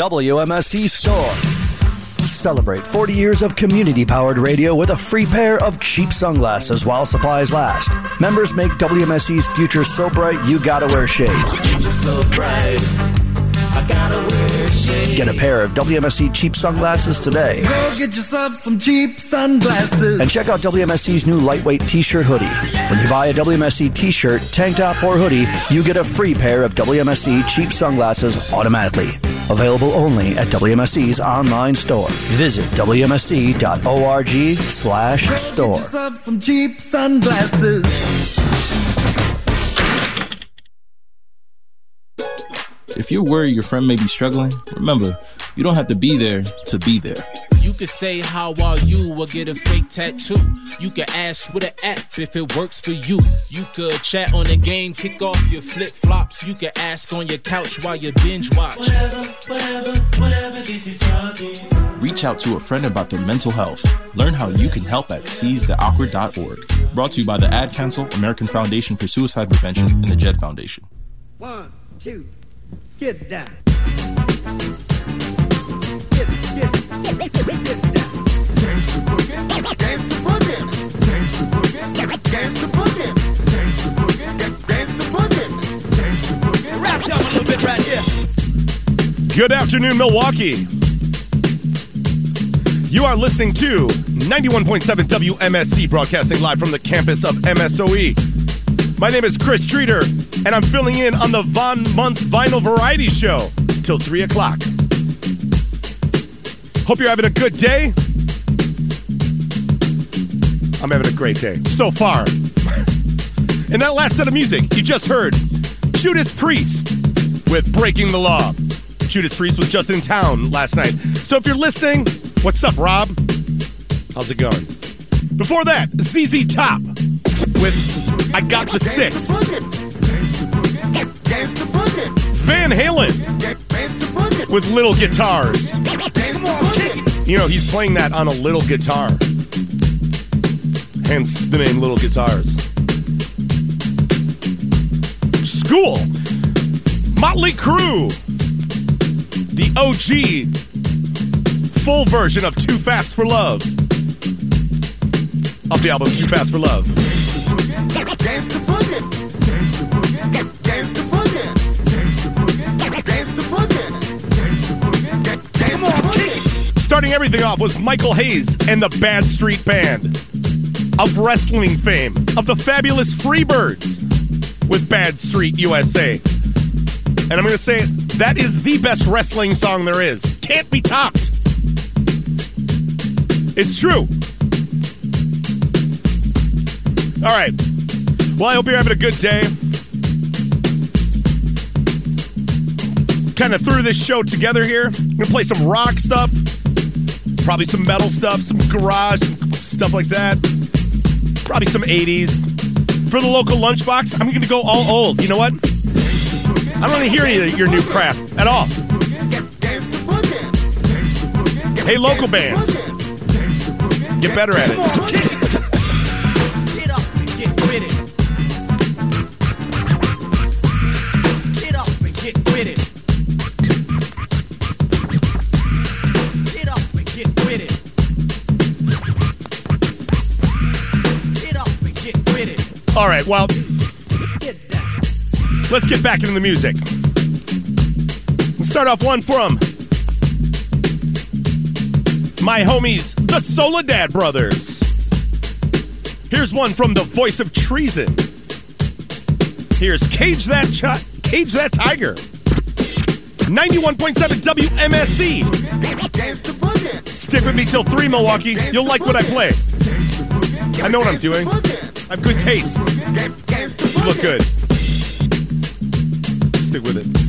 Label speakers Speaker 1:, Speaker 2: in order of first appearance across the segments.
Speaker 1: WMSE Store. Celebrate 40 years of community powered radio with a free pair of cheap sunglasses while supplies last. Members make WMSE's future so bright you gotta wear shades. So bright, gotta wear shades. Get a pair of WMSE cheap sunglasses today.
Speaker 2: Go get yourself some cheap sunglasses.
Speaker 1: And check out WMSE's new lightweight t shirt hoodie. When you buy a WMSE t shirt, tank top, or hoodie, you get a free pair of WMSE cheap sunglasses automatically. Available only at WMSE's online store. Visit WMSE.org slash store.
Speaker 2: Some cheap sunglasses.
Speaker 3: If you're worried your friend may be struggling, remember, you don't have to be there to be there.
Speaker 4: You can say, How are you? or get a fake tattoo. You can ask with an app if it works for you. You could chat on the game, kick off your flip flops. You can ask on your couch while you binge watch.
Speaker 5: Whatever, whatever, whatever gets you talking.
Speaker 3: Reach out to a friend about their mental health. Learn how you can help at seizetheawkward.org. Brought to you by the Ad Council, American Foundation for Suicide Prevention, and the JED Foundation.
Speaker 2: One, two. Get down.
Speaker 6: Good afternoon, Milwaukee. You are listening to 91.7 WMSE broadcasting live from the campus of MSOE. My name is Chris Treater, and I'm filling in on the Von Munz Vinyl Variety Show till 3 o'clock. Hope you're having a good day. I'm having a great day so far. In that last set of music, you just heard Judas Priest with Breaking the Law. Judas Priest was just in town last night. So if you're listening, what's up, Rob? How's it going? Before that, ZZ Top with I got the six. Van Halen with little guitars. You know, he's playing that on a little guitar. Hence the name Little Guitars. School. Motley Crue. The OG full version of Too Fast for Love. Off the album Too Fast for Love. Starting everything off was Michael Hayes and the Bad Street Band of wrestling fame, of the fabulous Freebirds with Bad Street USA. And I'm going to say that is the best wrestling song there is. Can't be topped. It's true. All right. Well, I hope you're having a good day. Kind of threw this show together here. I'm gonna play some rock stuff, probably some metal stuff, some garage stuff like that. Probably some 80s. For the local lunchbox, I'm gonna go all old. You know what? I don't want to hear any of your new crap at all. Hey, local bands, get better at it. All right, well, let's get back into the music. Start off one from my homies, the Soledad Brothers. Here's one from the voice of treason. Here's Cage That Ch- Cage That Tiger. 91.7 WMSE. Stick with me till 3, Milwaukee. You'll like what I play. I know what I'm doing. I have good taste. You look good. Stick with it.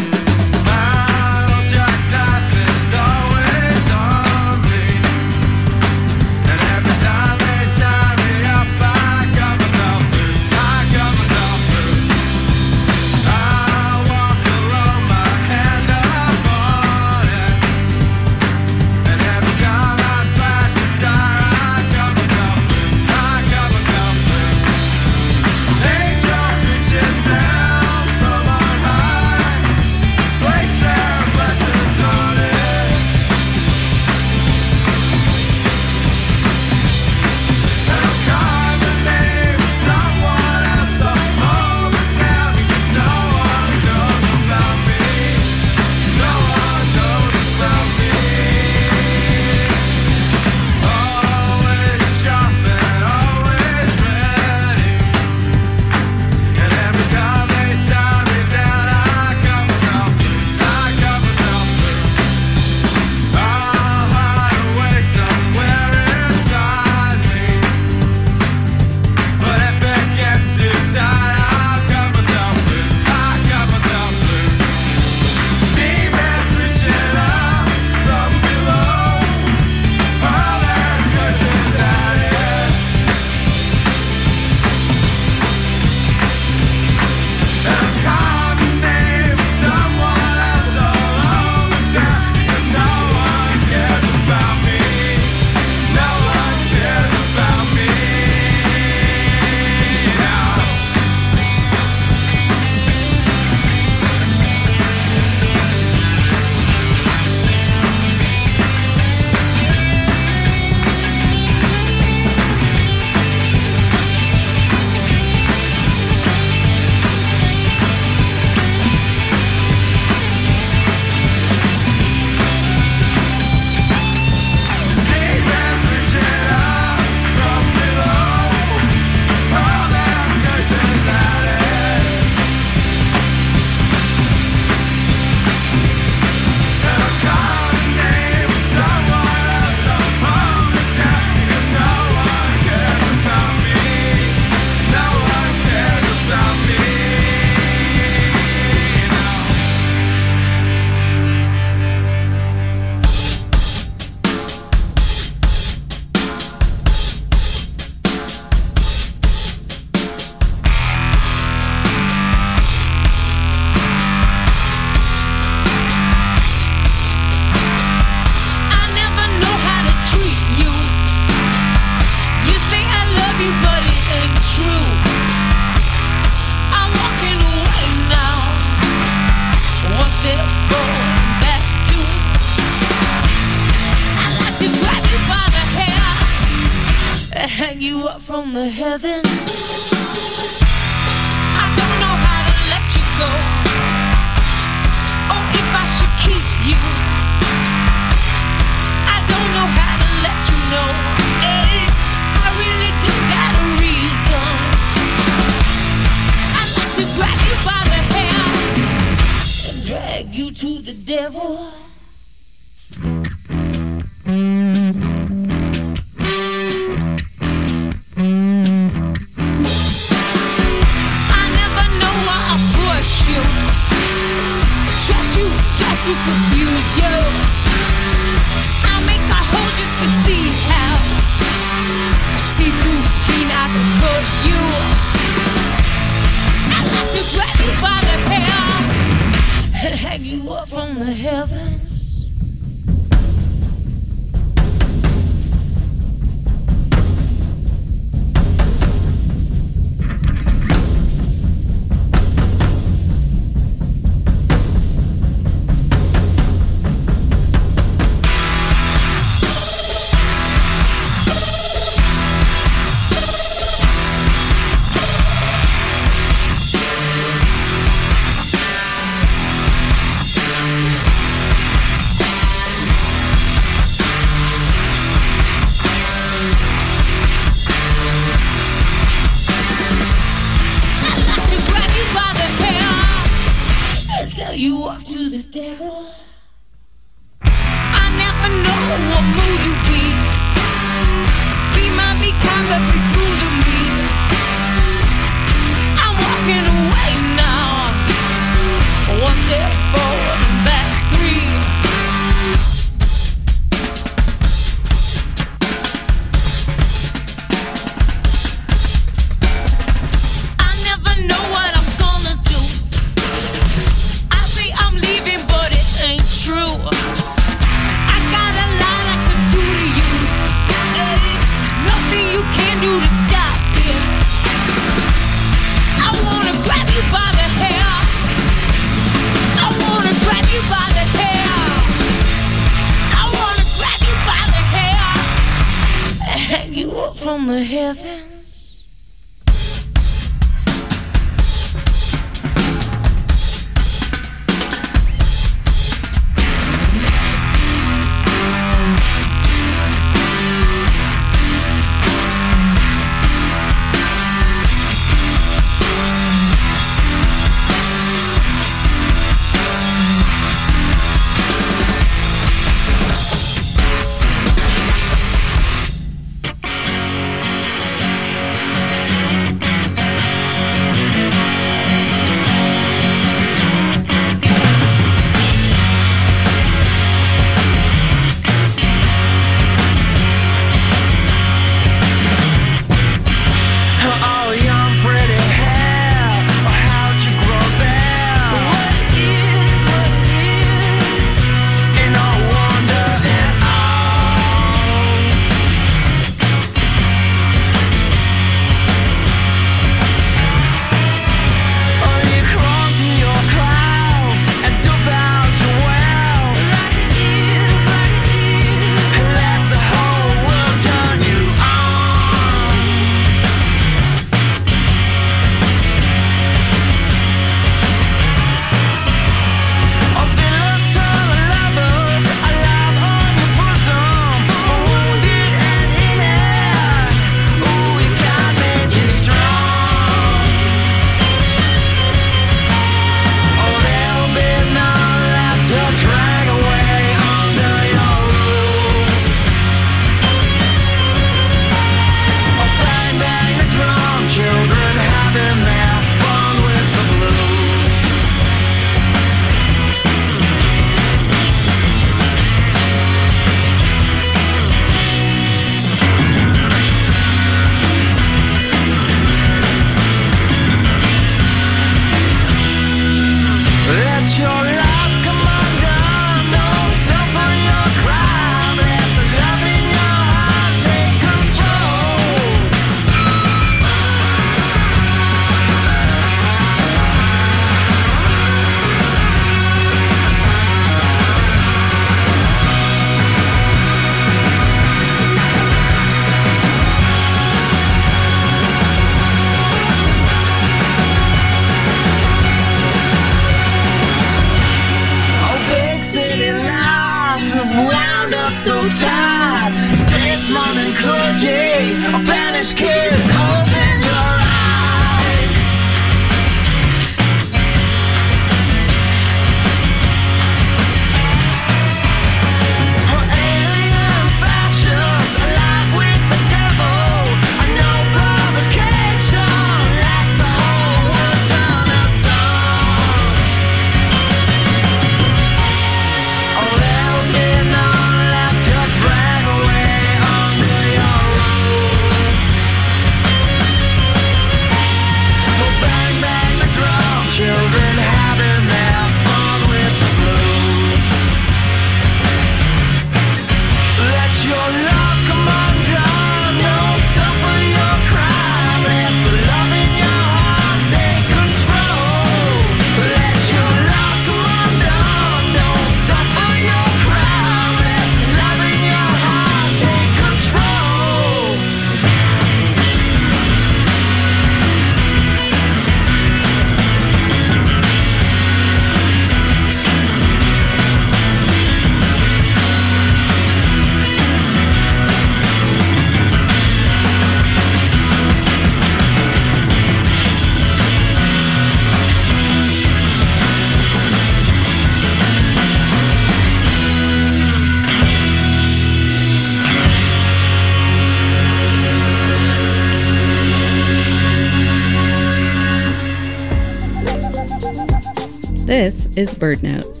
Speaker 7: Is Bird Note.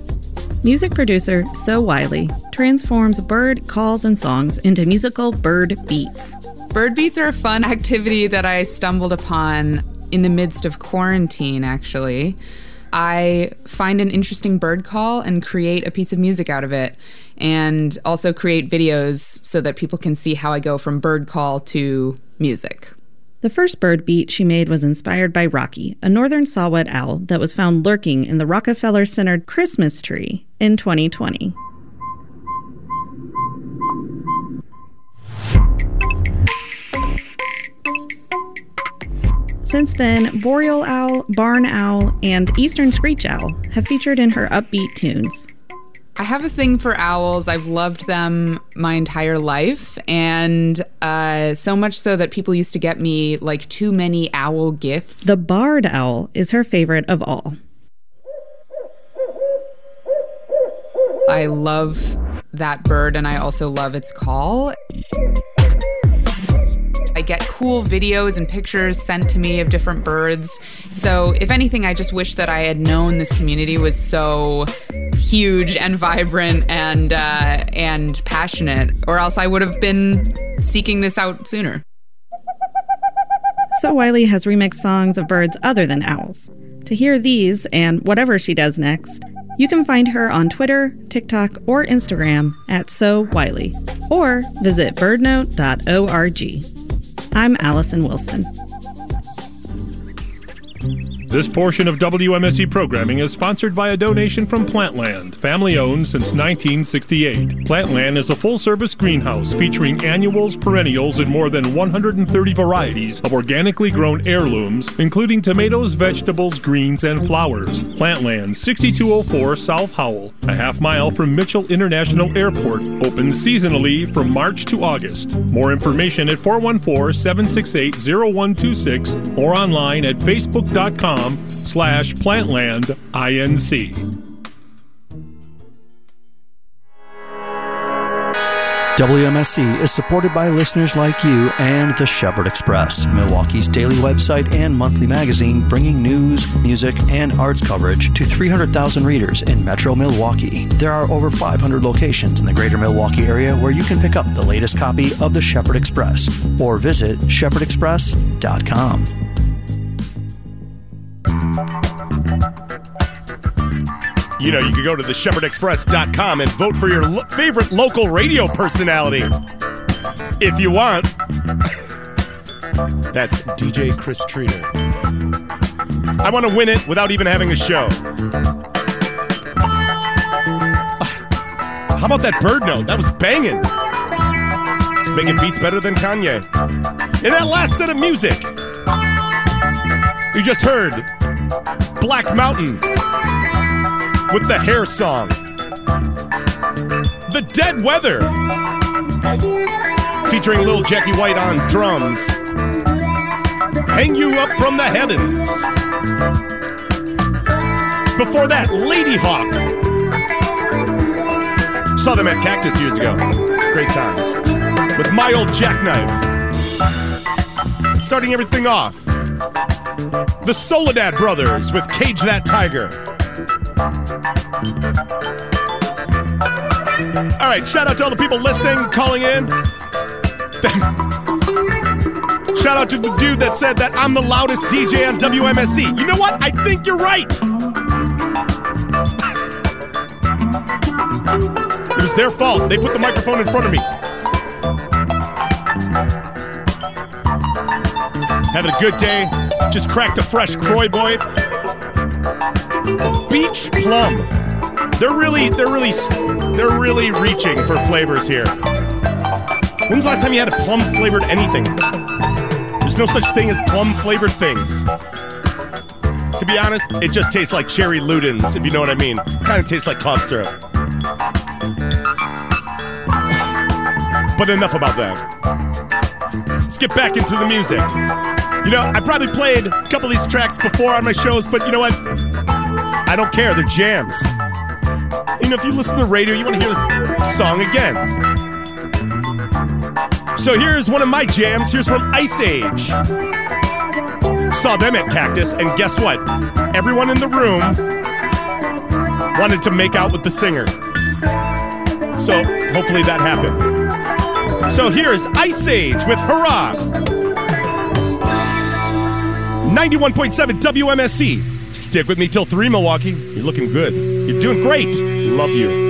Speaker 7: Music producer So Wylie transforms bird calls and songs into musical bird beats.
Speaker 8: Bird beats are a fun activity that I stumbled upon in the midst of quarantine, actually. I find an interesting bird call and create a piece of music out of it, and also create videos so that people can see how I go from bird call to music.
Speaker 7: The first bird beat she made was inspired by Rocky, a northern saw-whet owl that was found lurking in the Rockefeller Center Christmas tree in 2020. Since then, boreal owl, barn owl, and eastern screech owl have featured in her upbeat tunes.
Speaker 8: I have a thing for owls. I've loved them my entire life, and uh, so much so that people used to get me like too many owl gifts.
Speaker 7: The barred owl is her favorite of all.
Speaker 8: I love that bird, and I also love its call. I get cool videos and pictures sent to me of different birds. So, if anything, I just wish that I had known this community was so huge and vibrant and uh, and passionate, or else I would have been seeking this out sooner.
Speaker 7: So Wylie has remixed songs of birds other than owls. To hear these and whatever she does next, you can find her on Twitter, TikTok, or Instagram at So Wylie, or visit birdnote.org. I'm Allison Wilson.
Speaker 9: This portion of WMSE programming is sponsored by a donation from Plantland, family owned since 1968. Plantland is a full service greenhouse featuring annuals, perennials, and more than 130 varieties of organically grown heirlooms, including tomatoes, vegetables, greens, and flowers. Plantland, 6204 South Howell, a half mile from Mitchell International Airport, open seasonally from March to August. More information at 414 768 0126 or online at facebook.com slash plantland inc.
Speaker 1: WMSE is supported by listeners like you and the Shepherd Express, Milwaukee's daily website and monthly magazine, bringing news, music, and arts coverage to 300,000 readers in Metro Milwaukee. There are over 500 locations in the greater Milwaukee area where you can pick up the latest copy of the Shepherd Express or visit shepherdexpress.com.
Speaker 6: You know, you could go to the shepherdexpress.com and vote for your lo- favorite local radio personality. If you want. That's DJ Chris Treater. I want to win it without even having a show. How about that bird note? That was banging. It's making beats better than Kanye. In that last set of music, you just heard Black Mountain with the hair song. The Dead Weather, featuring Lil Jackie White on drums. Hang You Up from the Heavens. Before that, Ladyhawk. Saw them at Cactus years ago. Great time. With My Old Jackknife. Starting everything off, the Soledad Brothers with Cage That Tiger. All right, shout out to all the people listening, calling in. Shout out to the dude that said that I'm the loudest DJ on WMSE. You know what? I think you're right. it was their fault. They put the microphone in front of me. Having a good day. Just cracked a fresh Croy boy. Beach plum. They're really, they're really, they're really reaching for flavors here. When's the last time you had a plum flavored anything? There's no such thing as plum flavored things. To be honest, it just tastes like cherry Ludens, if you know what I mean. Kind of tastes like cough syrup. but enough about that. Let's get back into the music. You know, I probably played a couple of these tracks before on my shows, but you know what? I don't care. They're jams. You know, if you listen to the radio, you want to hear this song again. So here's one of my jams. Here's from Iceage. Saw them at Cactus, and guess what? Everyone in the room wanted to make out with the singer. So hopefully that happened. So here's Iceage with Hurrah! 91.7 WMSE. Stick with me till 3, Milwaukee. You're looking good. You're doing great. Love you.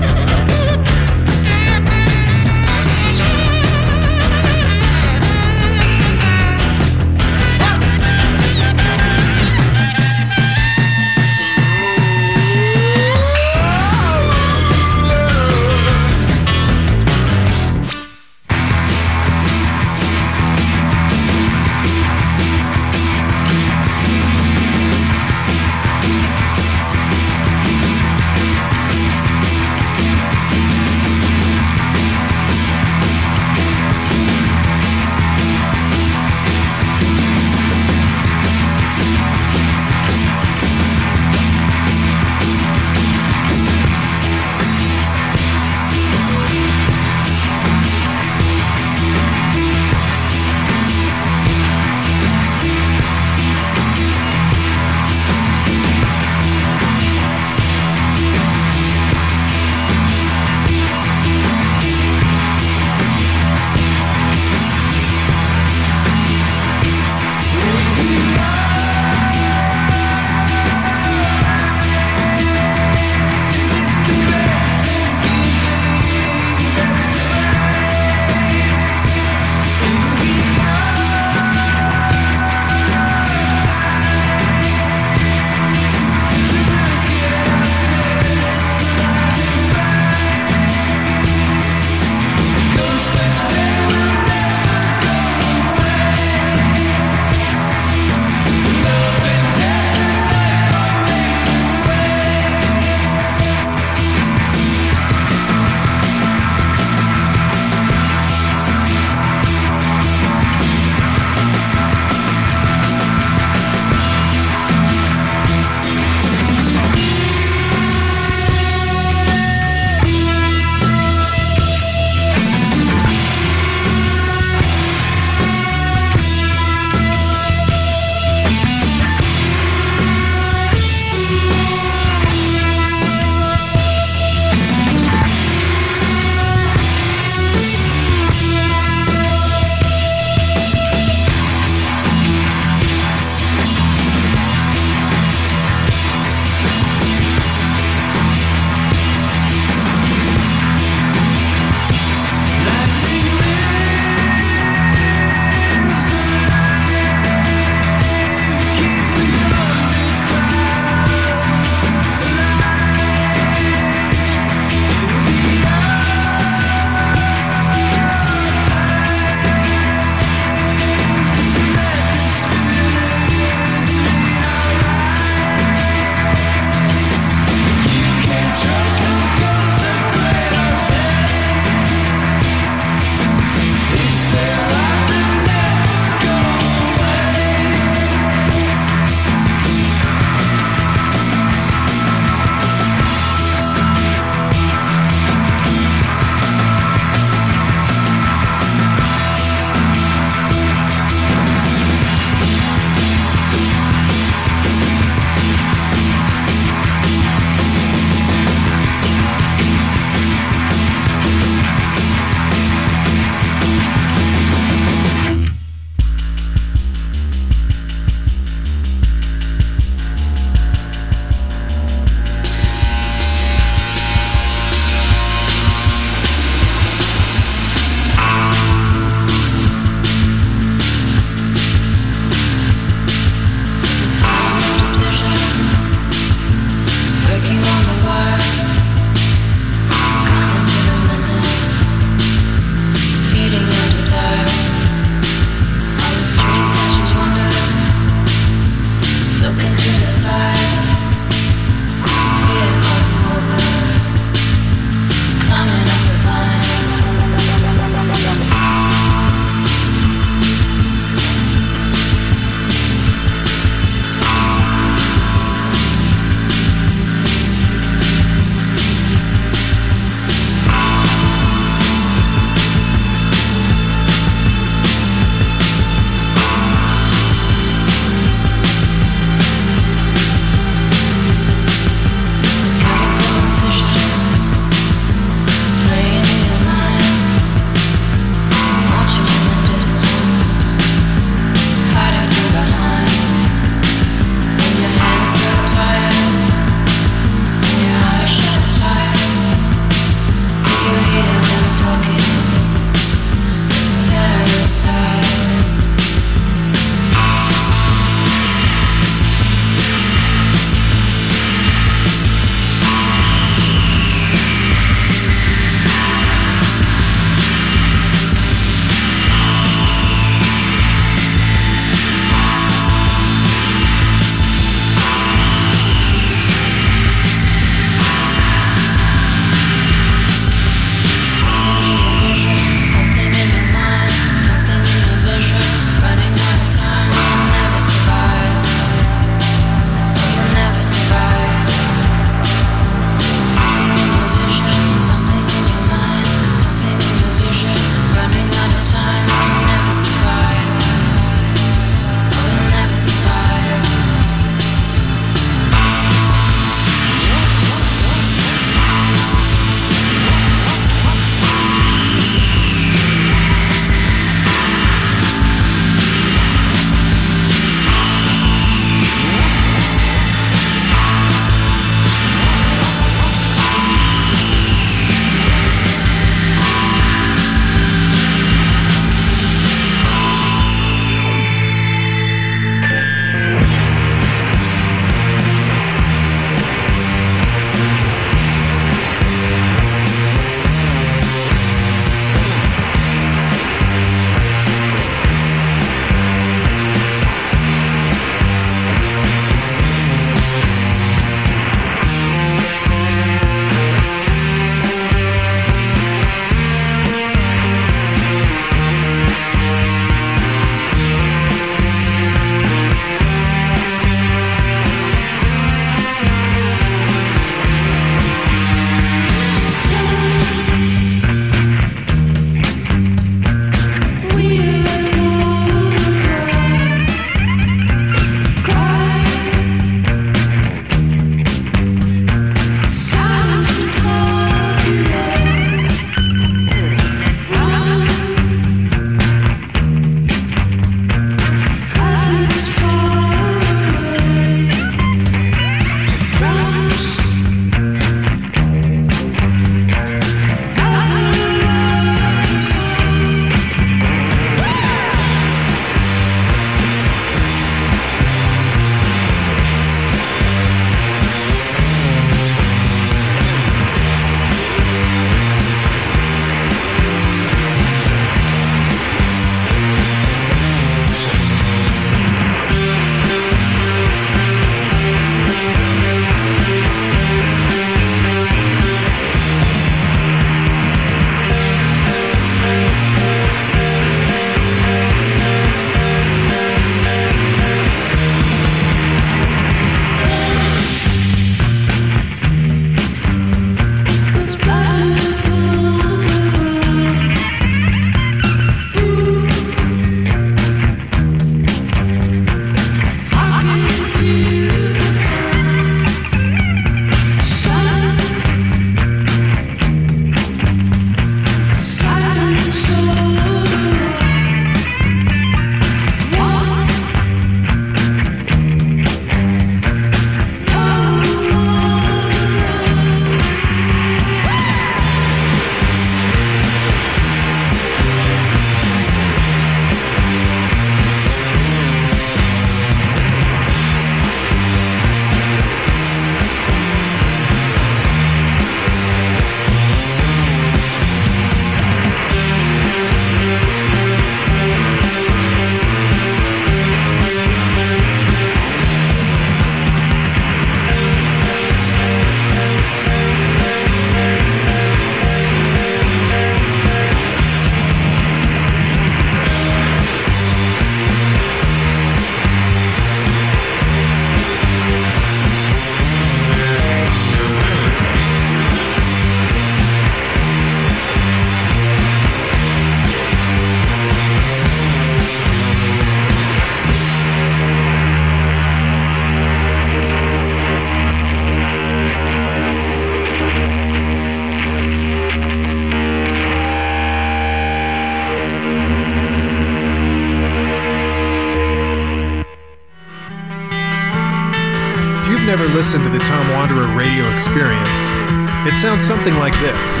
Speaker 10: It sounds something like this.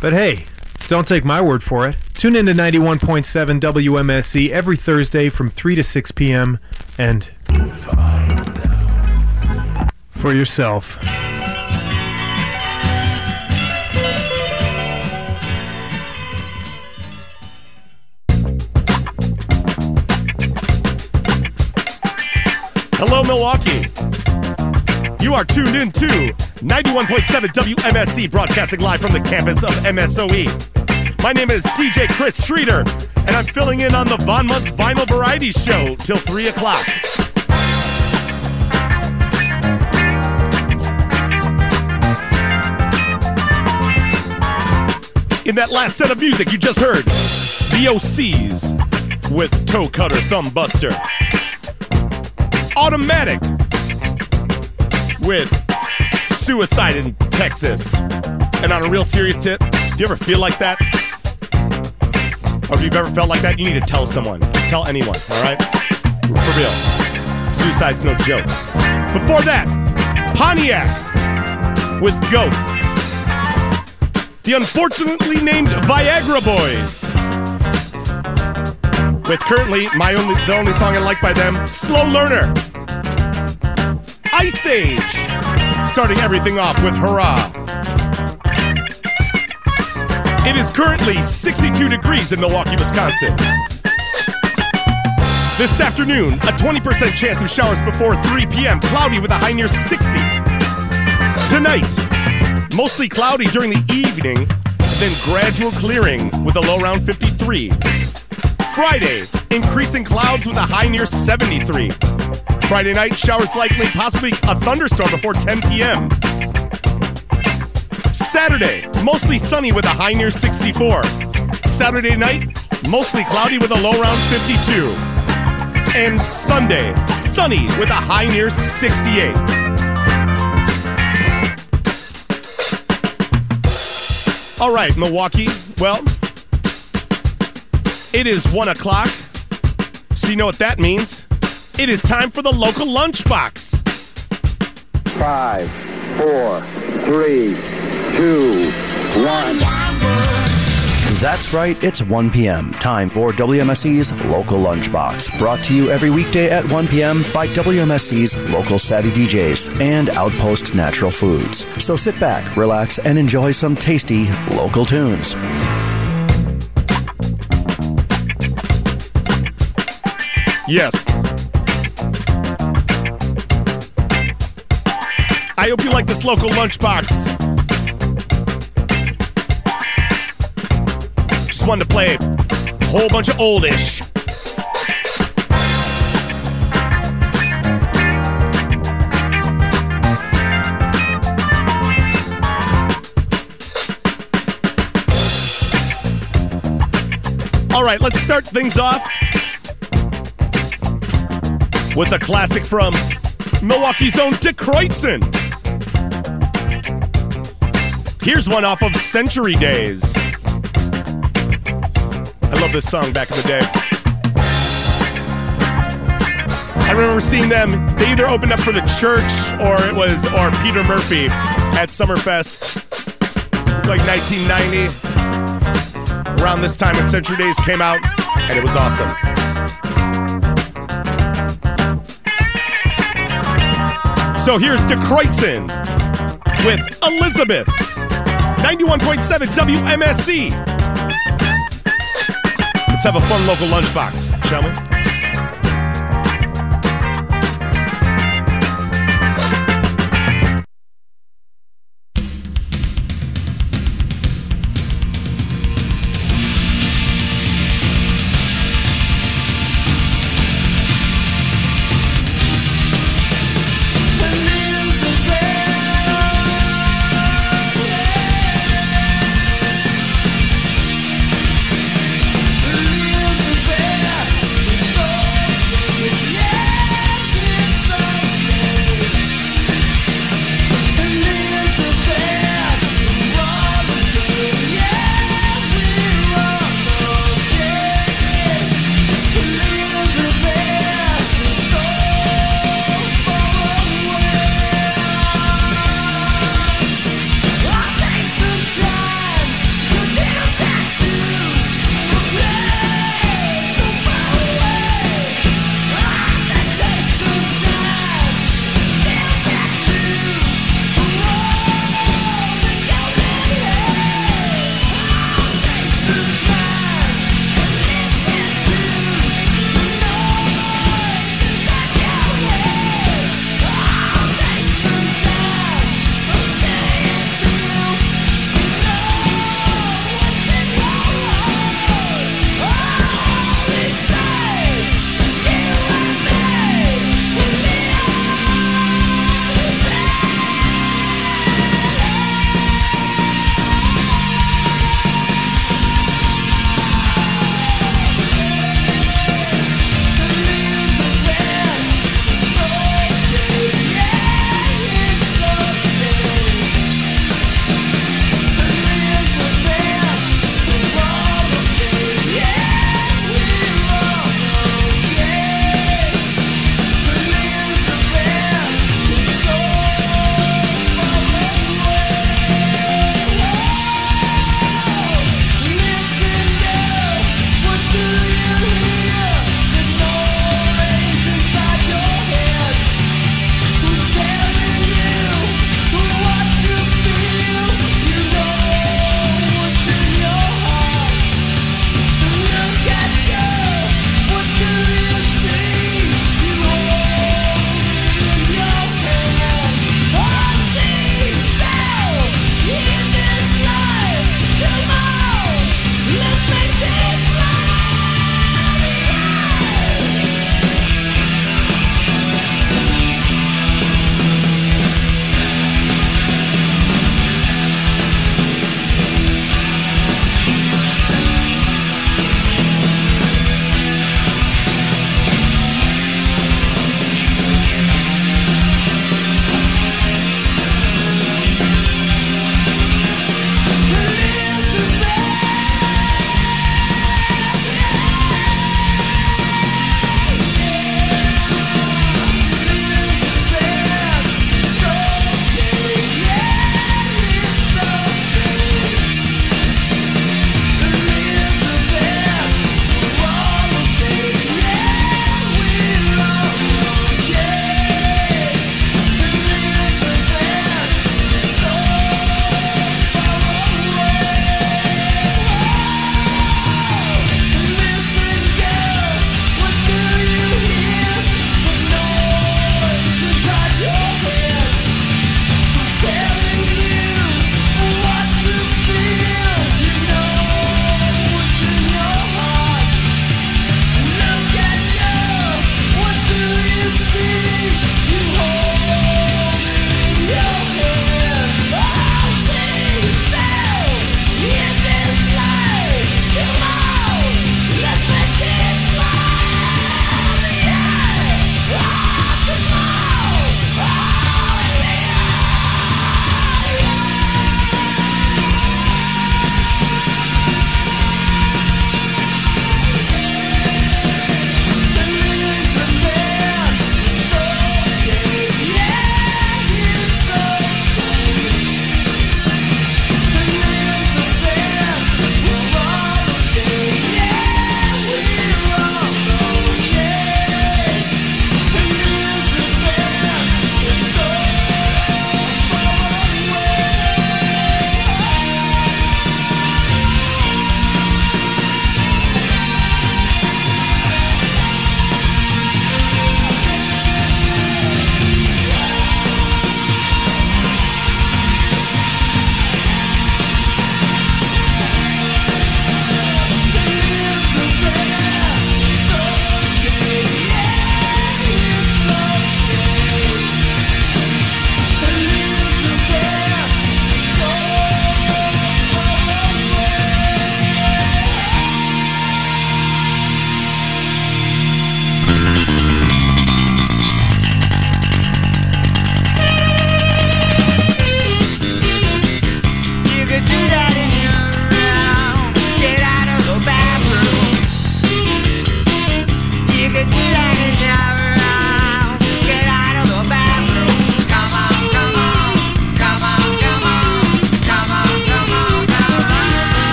Speaker 10: But hey, don't take my word for it. Tune in to 91.7 WMSE every Thursday from 3 to 6 p.m. and for yourself.
Speaker 6: Hello, Milwaukee. You are tuned in to 91.7 WMSE, broadcasting live from the campus of MSOE. My name is DJ Chris Schreeder, and I'm filling in on the Von Munz Vinyl Variety Show till 3 o'clock. In that last set of music you just heard, the OCs with Toe Cutter Thumb Buster. Automatic with suicide in Texas. And on a real serious tip, do you ever feel like that? Or if you've ever felt like that, you need to tell someone. Just tell anyone, all right? For real. Suicide's no joke. Before that, Pontiak with Ghosts. The unfortunately named Viagra Boys. With currently my only the only song I like by them, Slow Learner. Iceage. Starting everything off with Hurrah. It is currently 62 degrees in Milwaukee, Wisconsin. This afternoon, a 20% chance of showers before 3 p.m., cloudy with a high near 60. Tonight, mostly cloudy during the evening, then gradual clearing with a low around 53. Friday, increasing clouds with a high near 73. Friday night, showers likely, possibly a thunderstorm before 10 p.m. Saturday, mostly sunny with a high near 64. Saturday night, mostly cloudy with a low around 52. And Sunday, sunny with a high near 68. All right, Milwaukee. Well, it is one o'clock. So you know what that means. It is time for the local lunchbox.
Speaker 11: Five, four, three, two, one.
Speaker 1: That's right, it's 1 p.m. Time for WMSE's Local Lunchbox. Brought to you every weekday at 1 p.m. by WMSE's local savvy DJs and Outpost Natural Foods. So sit back, relax, and enjoy some tasty local tunes.
Speaker 6: Yes. I hope you like this local lunchbox. Just wanted to play a whole bunch of oldish. All right, let's start things off with a classic from Milwaukee's own Die Kreuzen. Here's one off of Century Days. Love this song back in the day. I remember seeing them. They either opened up for the church or it was or Peter Murphy at Summerfest, like 1990. Around this time when Century Days came out, and it was awesome. So here's De with Elizabeth. 91.7 WMSE. Let's have a fun local lunchbox, shall we?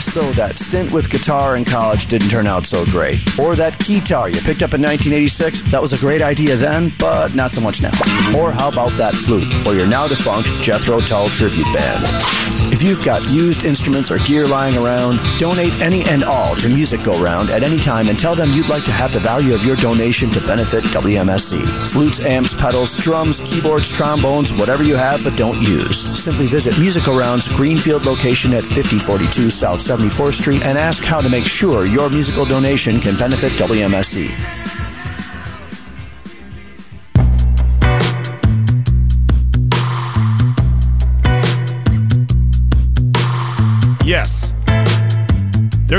Speaker 1: So that stint with guitar in college didn't turn out so great. Or that keytar you picked up in 1986, that was a great idea then, but not so much now. Or how about that flute for your now defunct Jethro Tull tribute band? If you've got used instruments or gear lying around, donate any and all to Music Go Round at any time and tell them you'd like to have the value of your donation to benefit WMSE. Flutes, amps, pedals, drums, keyboards, trombones, whatever you have but don't use. Simply visit Music Go Round's Greenfield location at 5042 South 74th Street and ask how to make sure your musical donation can benefit
Speaker 6: WMSE.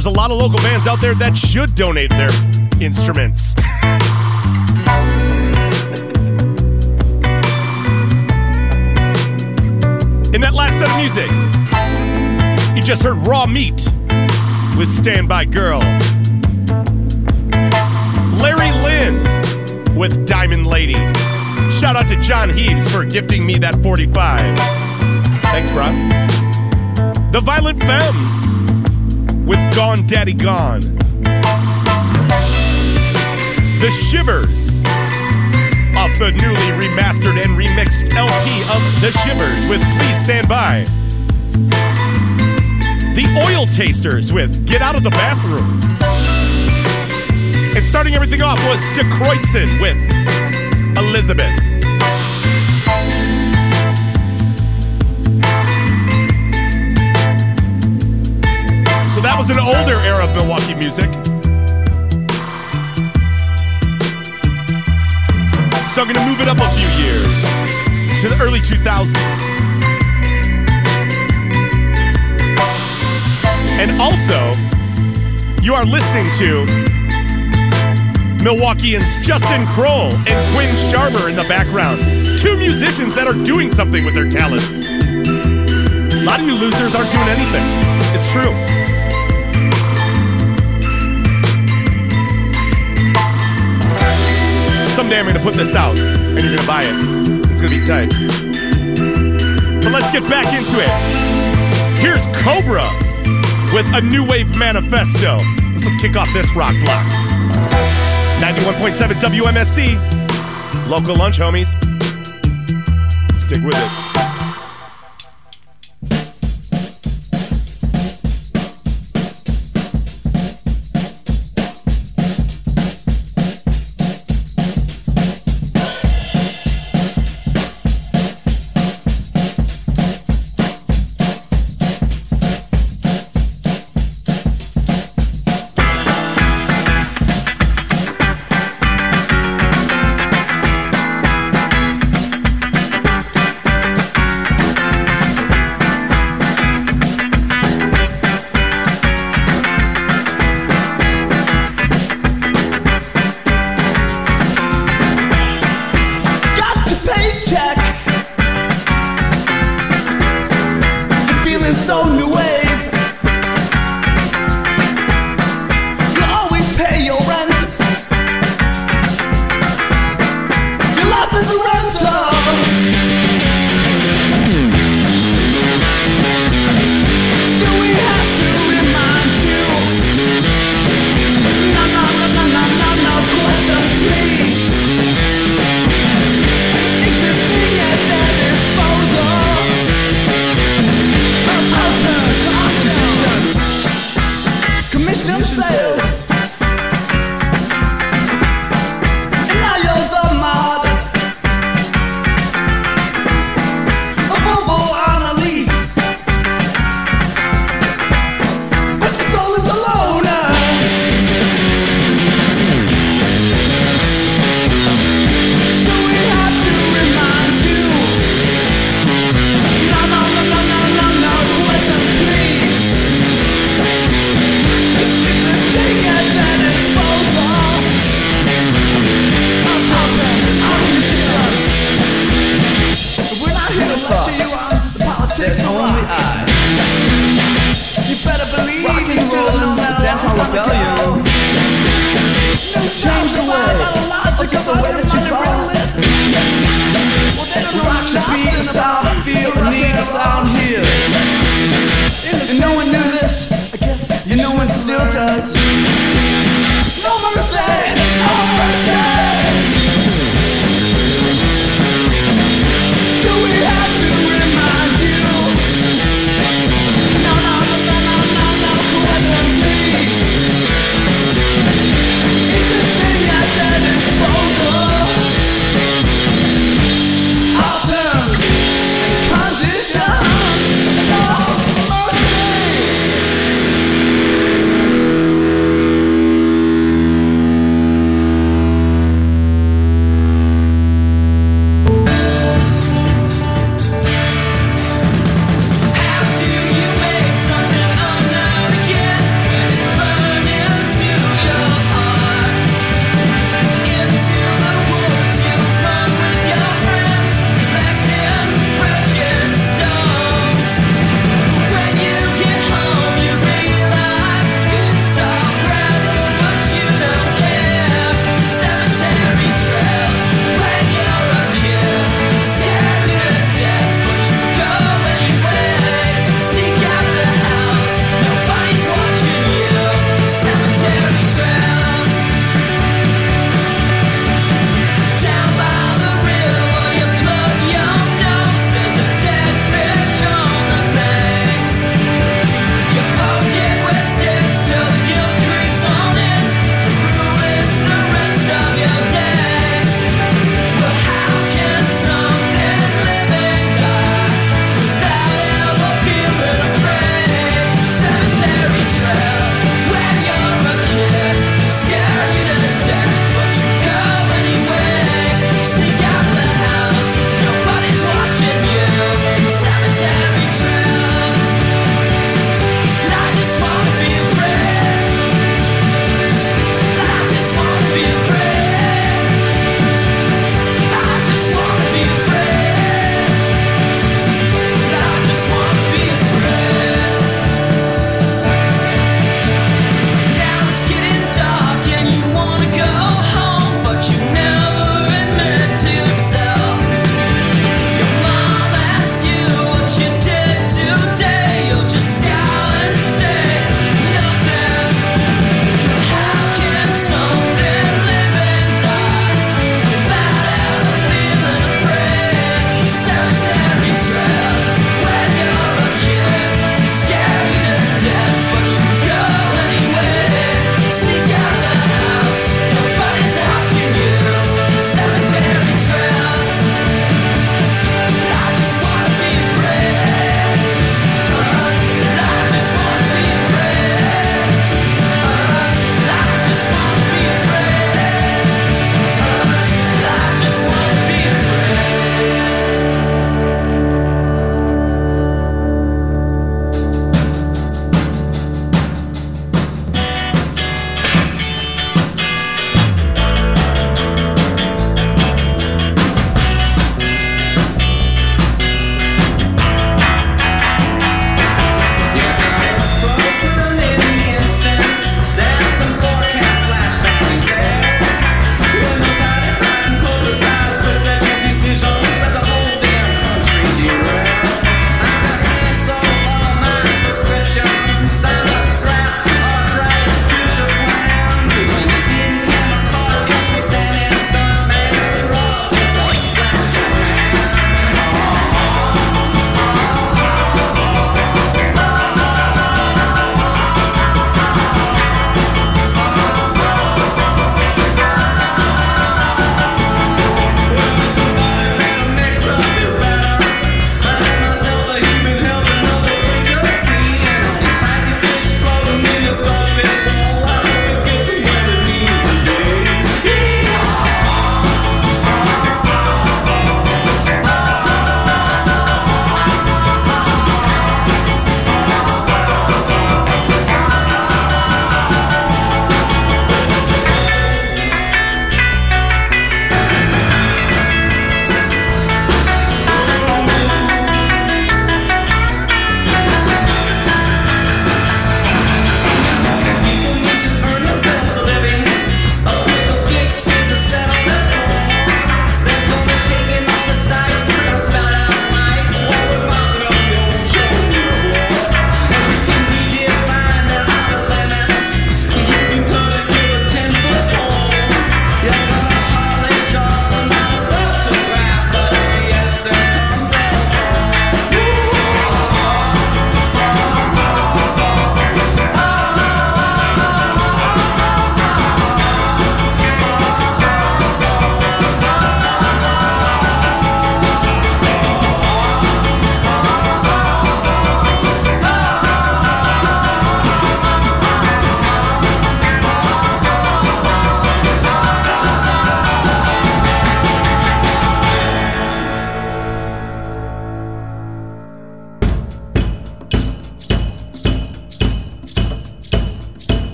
Speaker 6: There's a lot of local bands out there that should donate their instruments. In that last set of music, you just heard Raw Meat with Standby Girl. Larry Lynn with Diamond Lady. Shout out to John Heaves for gifting me that 45. Thanks, bro. The Violent Femmes with Gone Daddy Gone. The Shivvers off the newly remastered and remixed LP of The Shivvers with Please Stand By. The Oil Tasters with Get Out of the Bathroom. And starting everything off was Die Kreuzen with Elizabeth. Was an older era of Milwaukee music. So I'm gonna move it up a few years to the early 2000s. And also, you are listening to Milwaukeeans Justin Kroll and Quinn Sharber in the background. Two musicians that are doing something with their talents. A lot of you losers aren't doing anything. It's true. Someday I'm gonna put this out and you're gonna buy it. It's gonna be tight. But let's get back into it. Here's Cobra with a New Wave Manifesto. This will kick off this rock block. 91.7 WMSE. Local lunch, homies. Stick with it.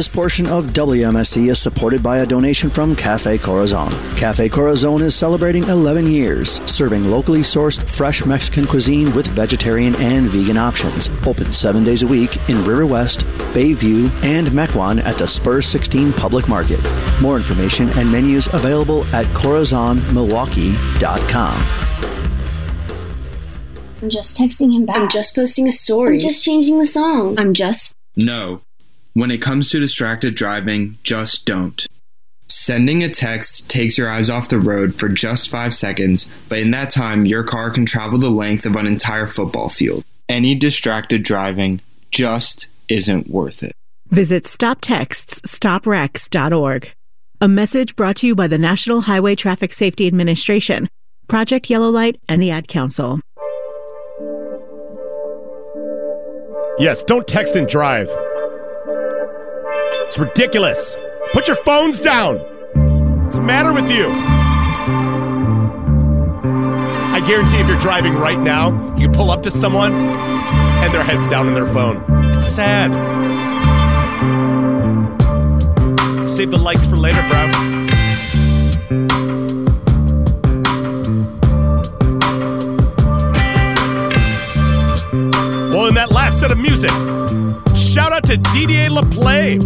Speaker 1: This portion of WMSE is supported by a donation from Cafe Corazon. Cafe Corazon is celebrating 11 years, serving locally sourced fresh Mexican cuisine with vegetarian and vegan options. Open seven days a week in River West, Bayview, and Mequon at the Spur 16 Public Market. More information and menus available at corazonmilwaukee.com.
Speaker 12: I'm just texting him back. I'm just posting a story. I'm just changing the song. I'm just.
Speaker 13: No. When it comes to distracted driving, just don't. Sending a text takes your eyes off the road for just five seconds, but in that time, your car can travel the length of an entire football field. Any distracted driving just isn't worth it.
Speaker 14: Visit StopTextsStopWrecks.org. A message brought to you by the National Highway Traffic Safety Administration, Project Yellow Light, and the Ad Council.
Speaker 6: Yes, don't text and drive. It's ridiculous. Put your phones down. What's the matter with you? I guarantee if you're driving right now, you pull up to someone and their head's down in their phone. It's sad. Save the likes for later, bro. Well, in that last set of music, shout out to DDA LaPlay.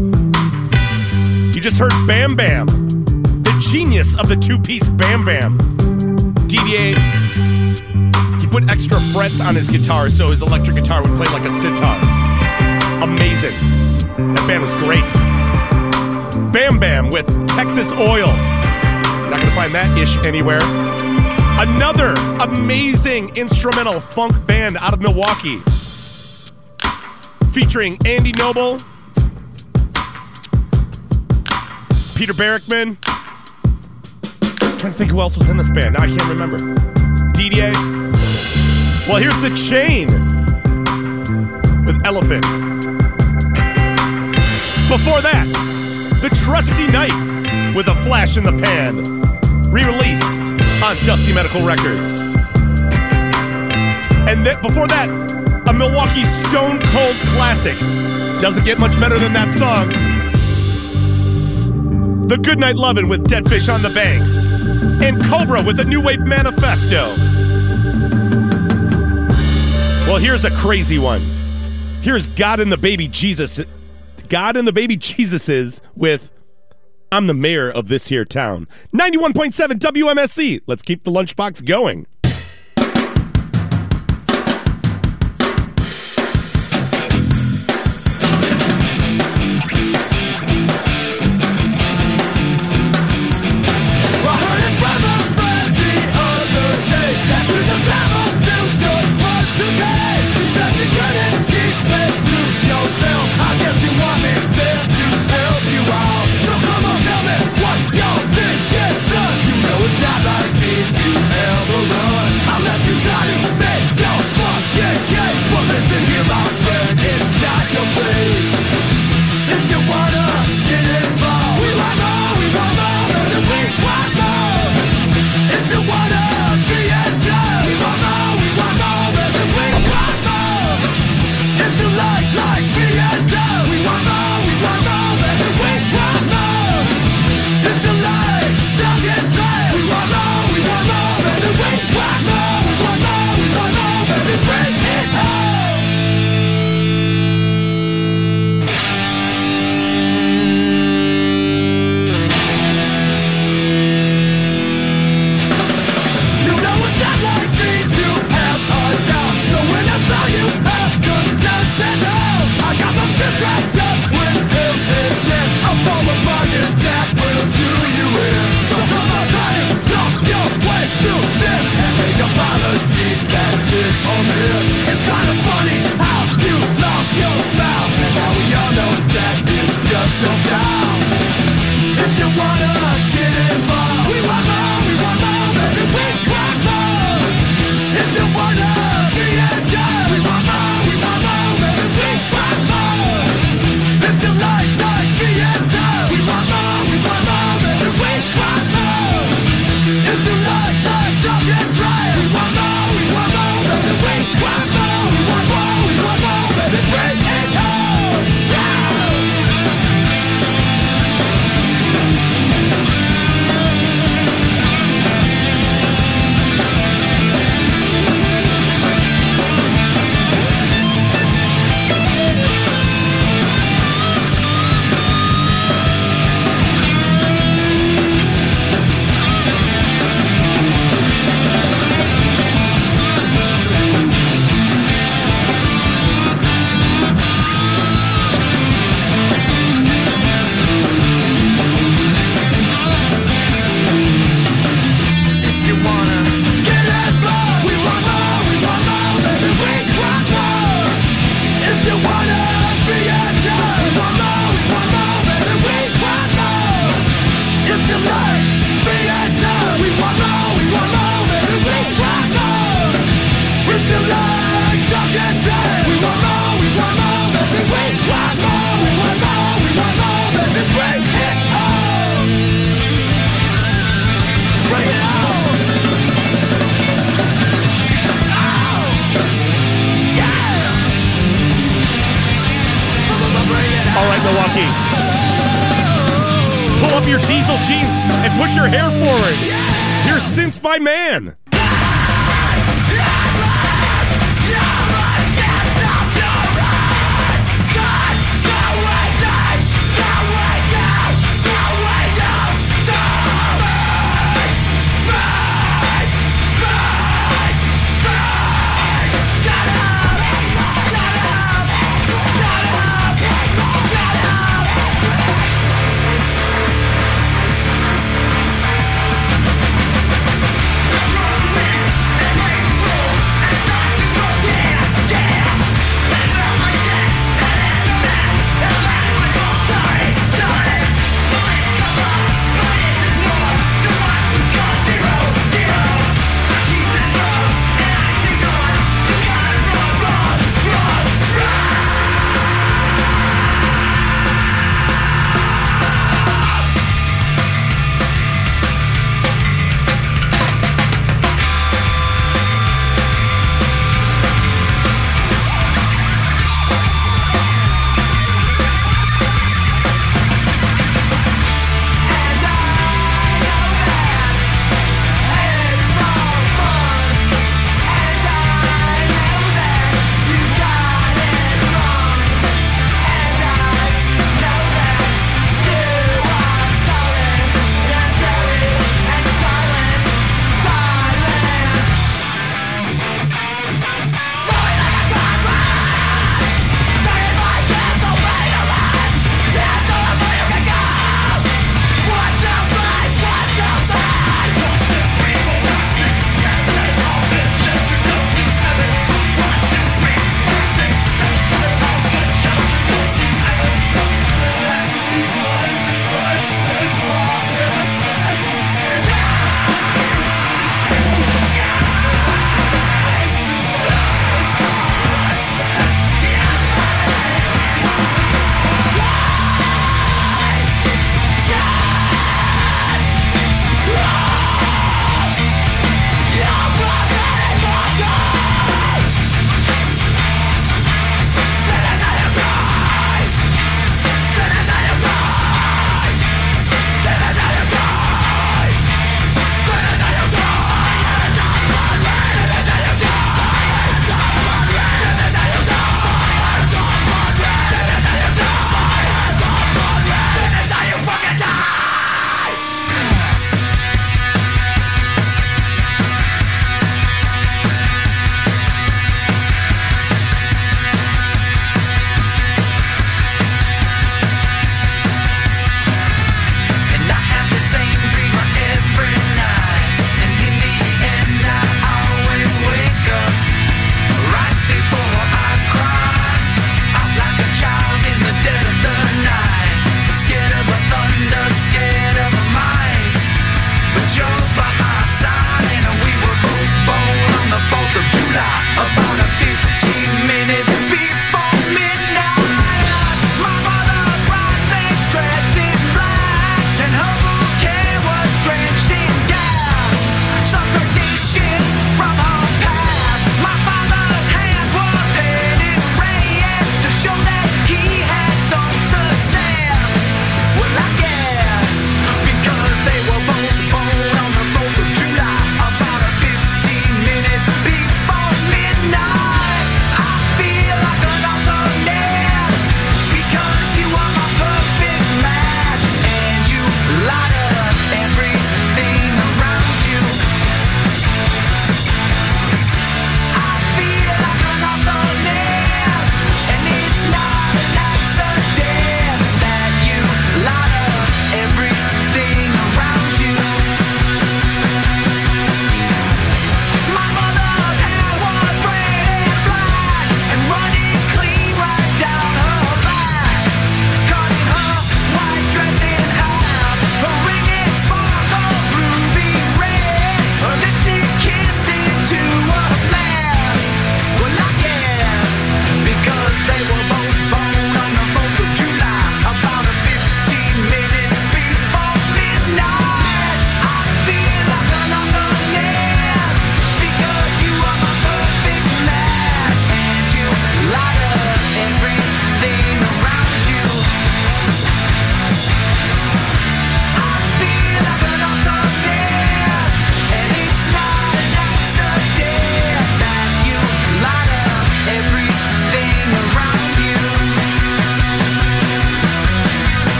Speaker 6: You just heard Bamm Bamm, the genius of the two piece Bamm Bamm. DDA, he put extra frets on his guitar so his electric guitar would play like a sitar. Amazing. That band was great. Bamm Bamm with Texas Oil. Not gonna find that ish anywhere. Another amazing instrumental funk band out of Milwaukee featuring Andy Noble, Peter Barrickman. trying to think who else was in this band. Now I can't remember. DDA. Well, here's the chain with Elephant. Before that, the trusty knife with a flash in the pan, re-released on Dusty Medical Records. And th- before that, Milwaukee Stone Cold classic. Doesn't get much better than that song. The Goodnight Lovin' with Dead Fish on the Banks. And Cobra with a New Wave Manifesto. Well, here's a crazy one. Here's God and the Baby Jesus. God and the Baby Jesuses with I'm the mayor of this here town. 91.7 WMSE. Let's keep the lunchbox going.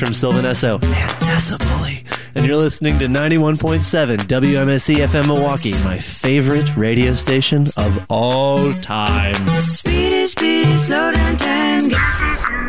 Speaker 15: from
Speaker 16: Sylvan Esso and Decibully. And you're listening to 91.7 WMSE FM Milwaukee, my favorite radio station of all time.
Speaker 15: Speedy, speedy, slow down time.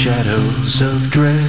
Speaker 17: shadows of dread.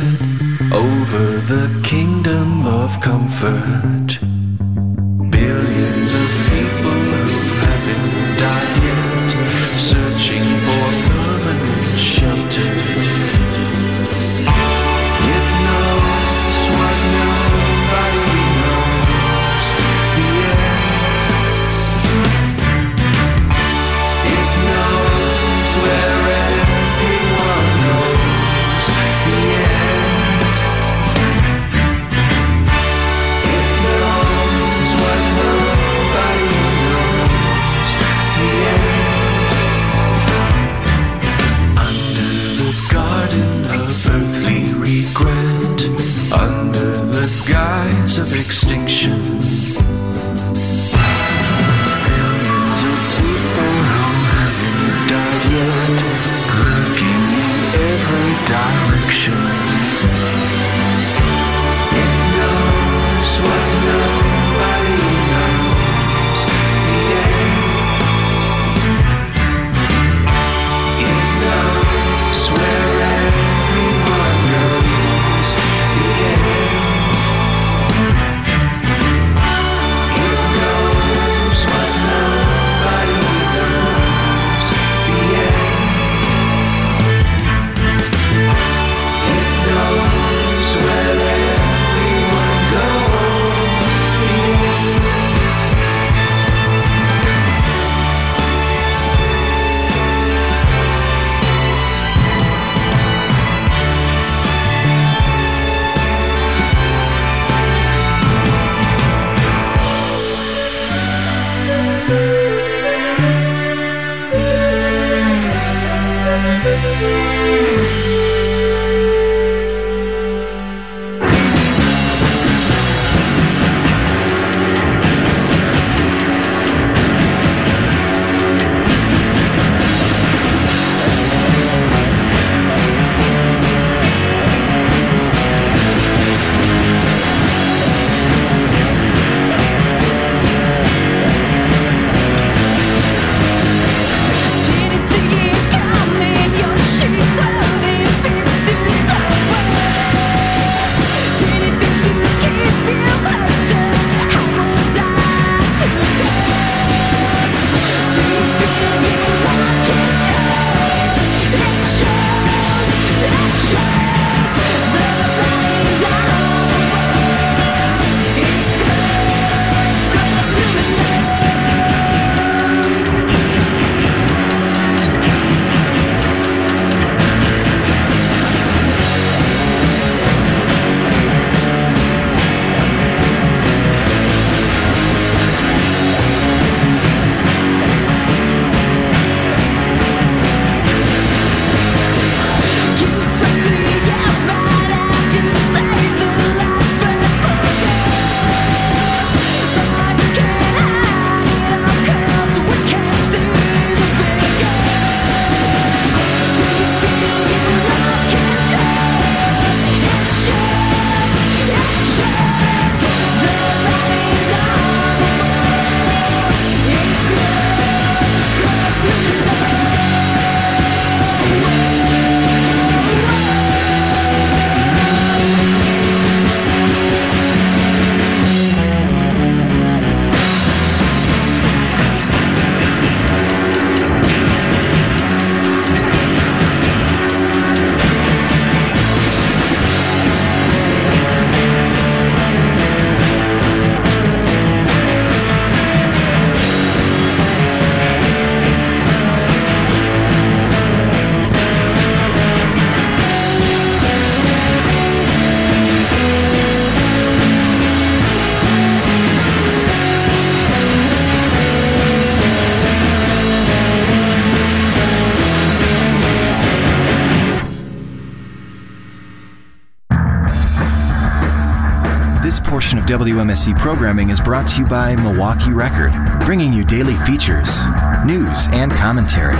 Speaker 18: WMSE programming is brought to you by Milwaukee Record, bringing you daily features, news, and commentary.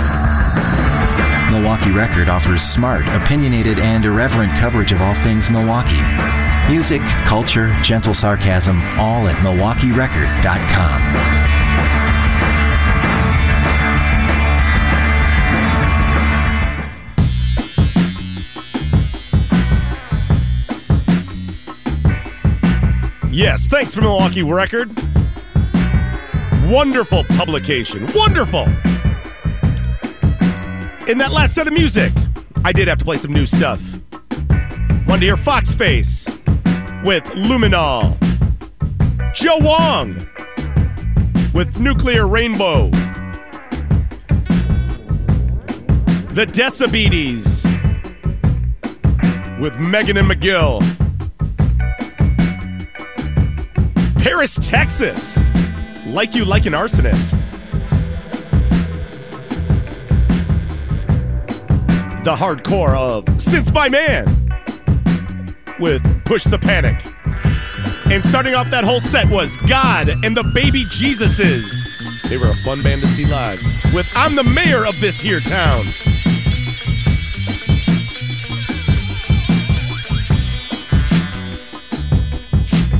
Speaker 18: Milwaukee Record offers smart, opinionated, and irreverent coverage of all things Milwaukee. Music, culture, gentle sarcasm, all at MilwaukeeRecord.com.
Speaker 6: Yes, thanks for Milwaukee Record. Wonderful publication. Wonderful. In that last set of music, I did have to play some new stuff. Wanted to hear Fox Face with Luminol. Joe Wong with Nuclear Rainbow. The Decibully with Megan and Magill. Paris, Texas. Like you like an arsonist. The hardcore of Since By Man with Push the Panic. And starting off that whole set was God and the Baby Jesuses. They were a fun band to see live with I'm the Mayor of This Here Town.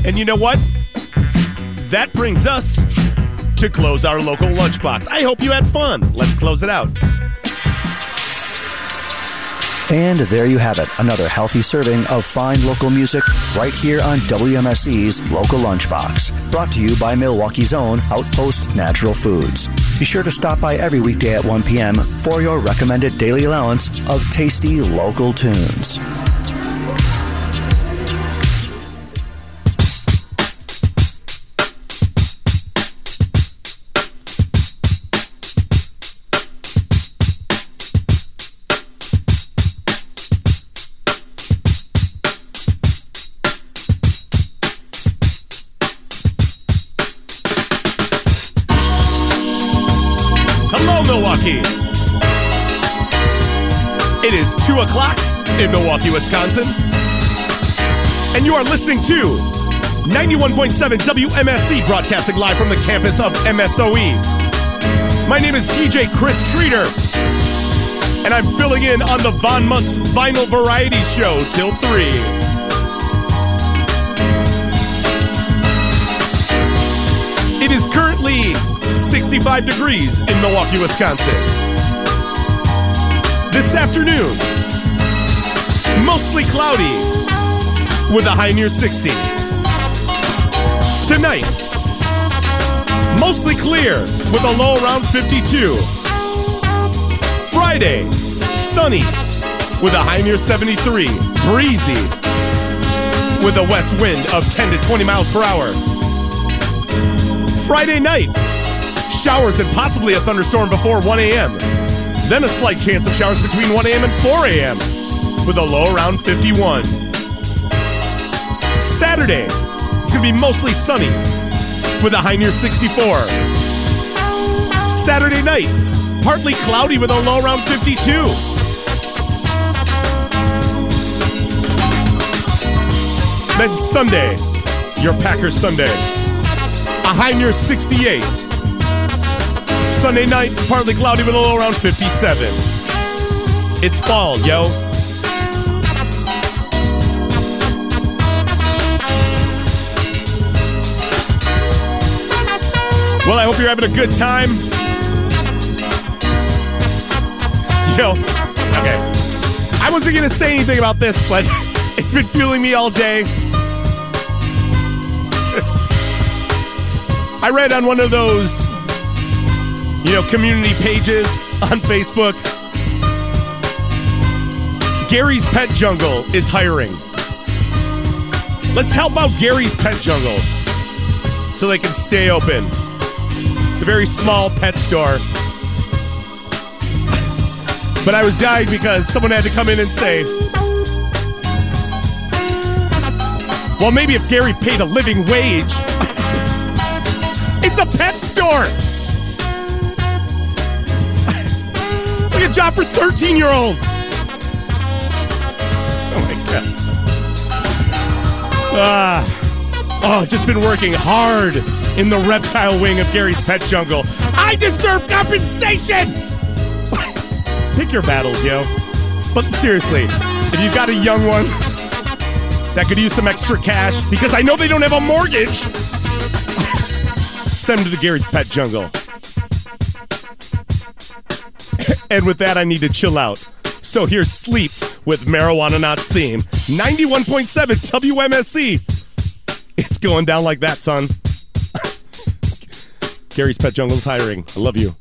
Speaker 6: And you know what? That brings us to close our local lunchbox. I hope you had fun. Let's close it out.
Speaker 1: And there you have it, another healthy serving of fine local music right here on WMSE's Local Lunchbox, brought to you by Milwaukee's own Outpost Natural Foods. Be sure to stop by every weekday at 1 p.m. for your recommended daily allowance of tasty local tunes.
Speaker 6: Listening to 91.7 WMSE broadcasting live from the campus of MSOE. My name is DJ Chris Treater, and I'm filling in on the Von Munz Vinyl Variety Show till 3. It is currently 65 degrees in Milwaukee, Wisconsin. This afternoon, mostly cloudy with a high near 60. Tonight, mostly clear with a low around 52. Friday, sunny with a high near 73. Breezy with a west wind of 10 to 20 miles per hour. Friday night, showers and possibly a thunderstorm before 1 a.m. Then a slight chance of showers between 1 a.m. and 4 a.m. with a low around 51. Saturday, it's going to be mostly sunny with a high near 64. Saturday night, partly cloudy with a low around 52. Then Sunday, your Packers Sunday, a high near 68. Sunday night, partly cloudy with a low around 57. It's fall, yo. Well, I hope you're having a good time. Yo, okay. I wasn't gonna say anything about this, but it's been fueling me all day. I read on one of those, you know, community pages on Facebook. Gary's Pet Jungle is hiring. Let's help out Gary's Pet Jungle so they can stay open. It's a very small pet store. but I was dying because someone had to come in and say, well, maybe if Gary paid a living wage. it's a pet store. it's like a job for 13 year olds. Oh my God. Ah.
Speaker 19: Oh, just been working hard in the reptile wing of Gary's pet jungle. I deserve compensation! Pick your battles, yo. But seriously, if you've got a young one that could use some extra cash, because I know they don't have a mortgage, send them to the Gary's Pet Jungle. and with that, I need to chill out. So here's Sleep with Marijuanaut's theme 91.7 WMSE. It's going down like that, son. Gary's Pet Jungle's hiring. I love you.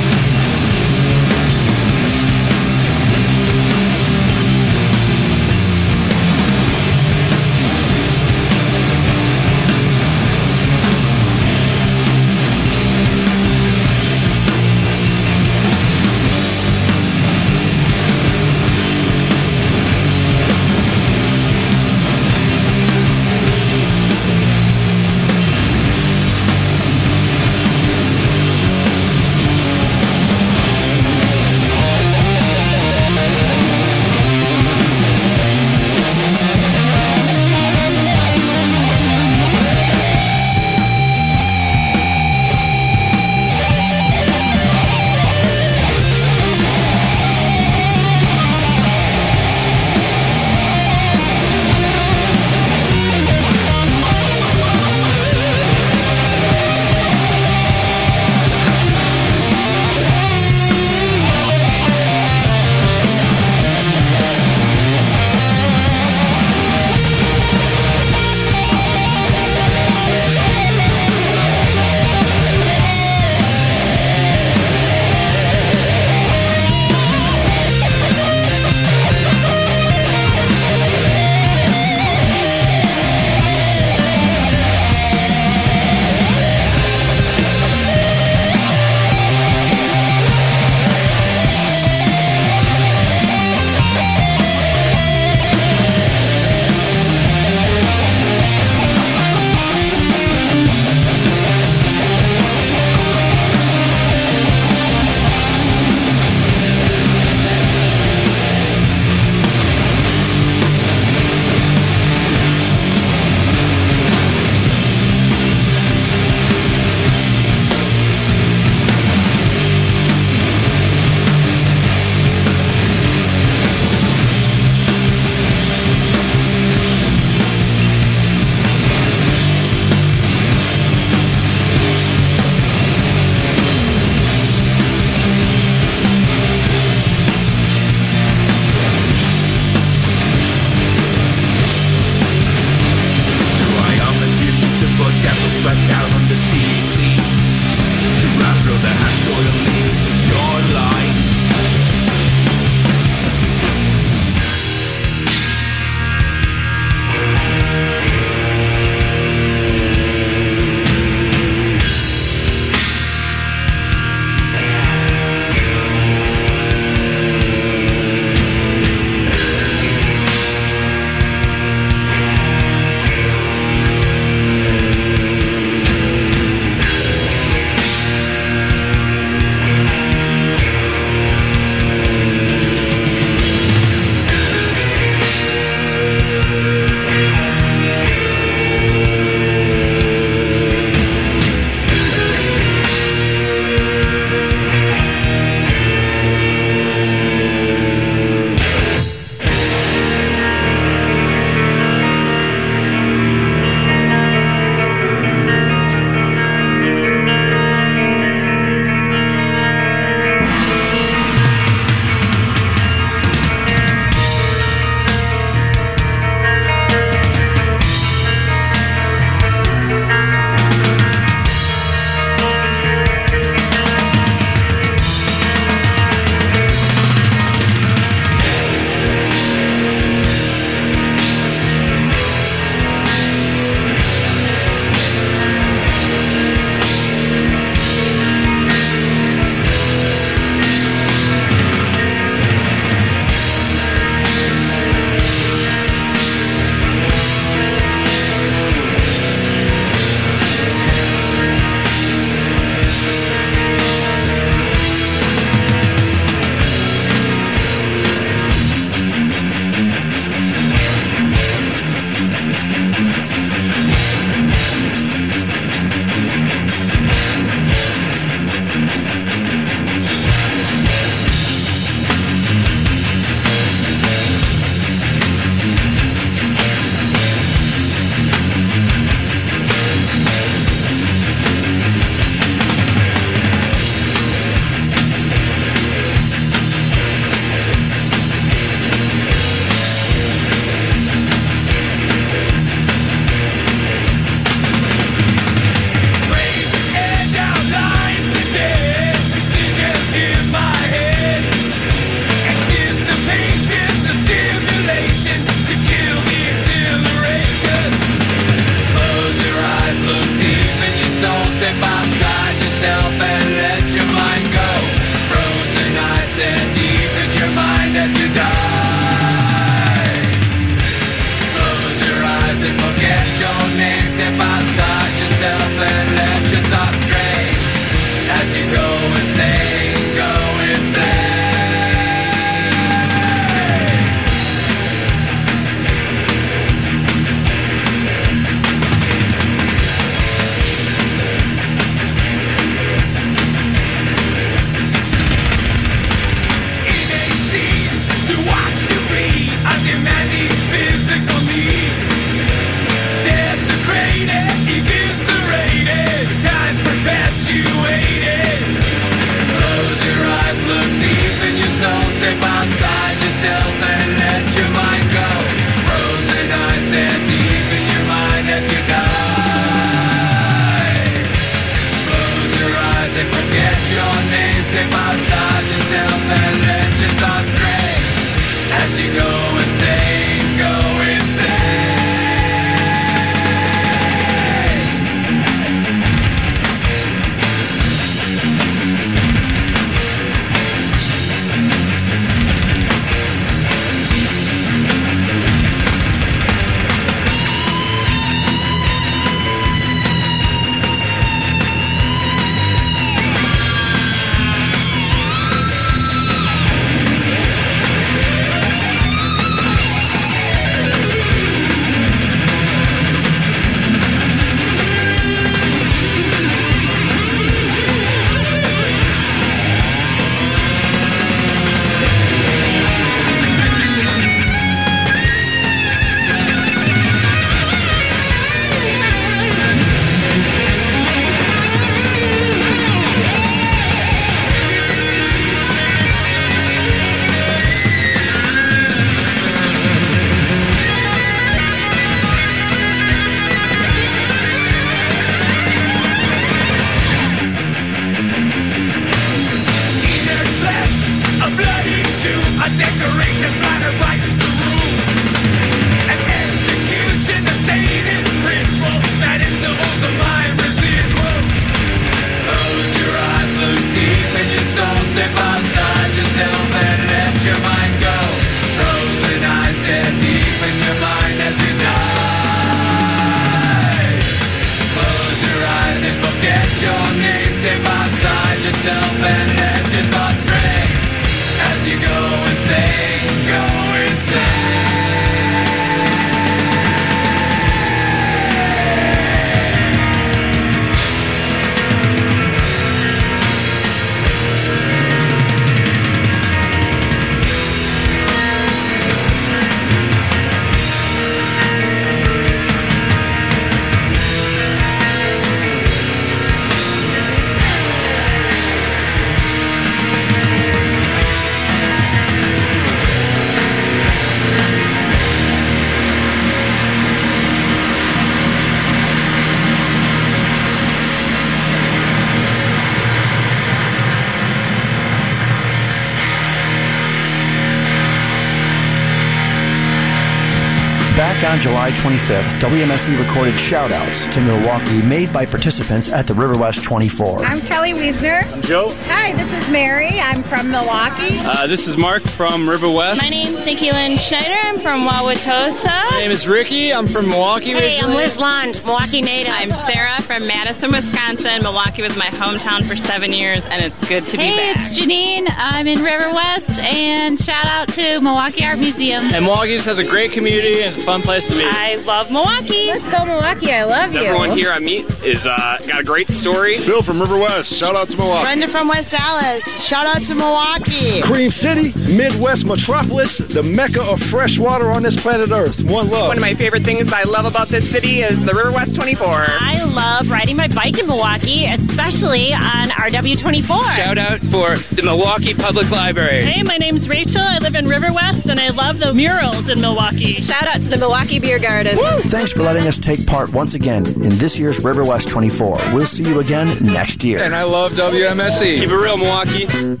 Speaker 1: 25th, WMSE recorded shout-outs to Milwaukee made by participants at the River West 24.
Speaker 20: I'm Kelly Wiesner.
Speaker 21: I'm Joe.
Speaker 20: Hi, this is Mary. I'm from Milwaukee.
Speaker 21: Uh, this is Mark from River West.
Speaker 22: My name's Nikki Lynn Schneider. I'm from Wauwatosa.
Speaker 21: My name is Ricky. I'm from Milwaukee.
Speaker 22: Hey, I'm
Speaker 21: originally.
Speaker 22: Liz Lund, Milwaukee native.
Speaker 23: I'm Sarah from Madison, Wisconsin. Milwaukee was my hometown for seven years, and it's good to be back.
Speaker 22: Hey, it's Janine. I'm in River West, and shout out to Milwaukee Art Museum.
Speaker 21: And Milwaukee just has a great community and it's a fun place to be.
Speaker 22: I love Milwaukee. Let's go, Milwaukee. I love you.
Speaker 21: Everyone here I meet is uh, got a great story.
Speaker 24: Bill from River West. Shout out to Milwaukee.
Speaker 25: Brenda from West Dallas. Shout out to Milwaukee.
Speaker 26: Cream City, Midwest metropolis, the mecca of fresh water on this planet Earth. One love.
Speaker 27: One of my favorite things I love about this city is the River West 24.
Speaker 22: I love riding my bike in Milwaukee, especially on RW24.
Speaker 21: Shout out for the Milwaukee Public Library.
Speaker 22: Hey, my name's Rachel. I live in River West, and I love the murals in Milwaukee. Shout out to the Milwaukee Beer Garden.
Speaker 1: Thanks for letting us take part once again in this year's River West 24. We'll see you again next year.
Speaker 24: And I love WMSE.
Speaker 21: Keep it real, Milwaukee.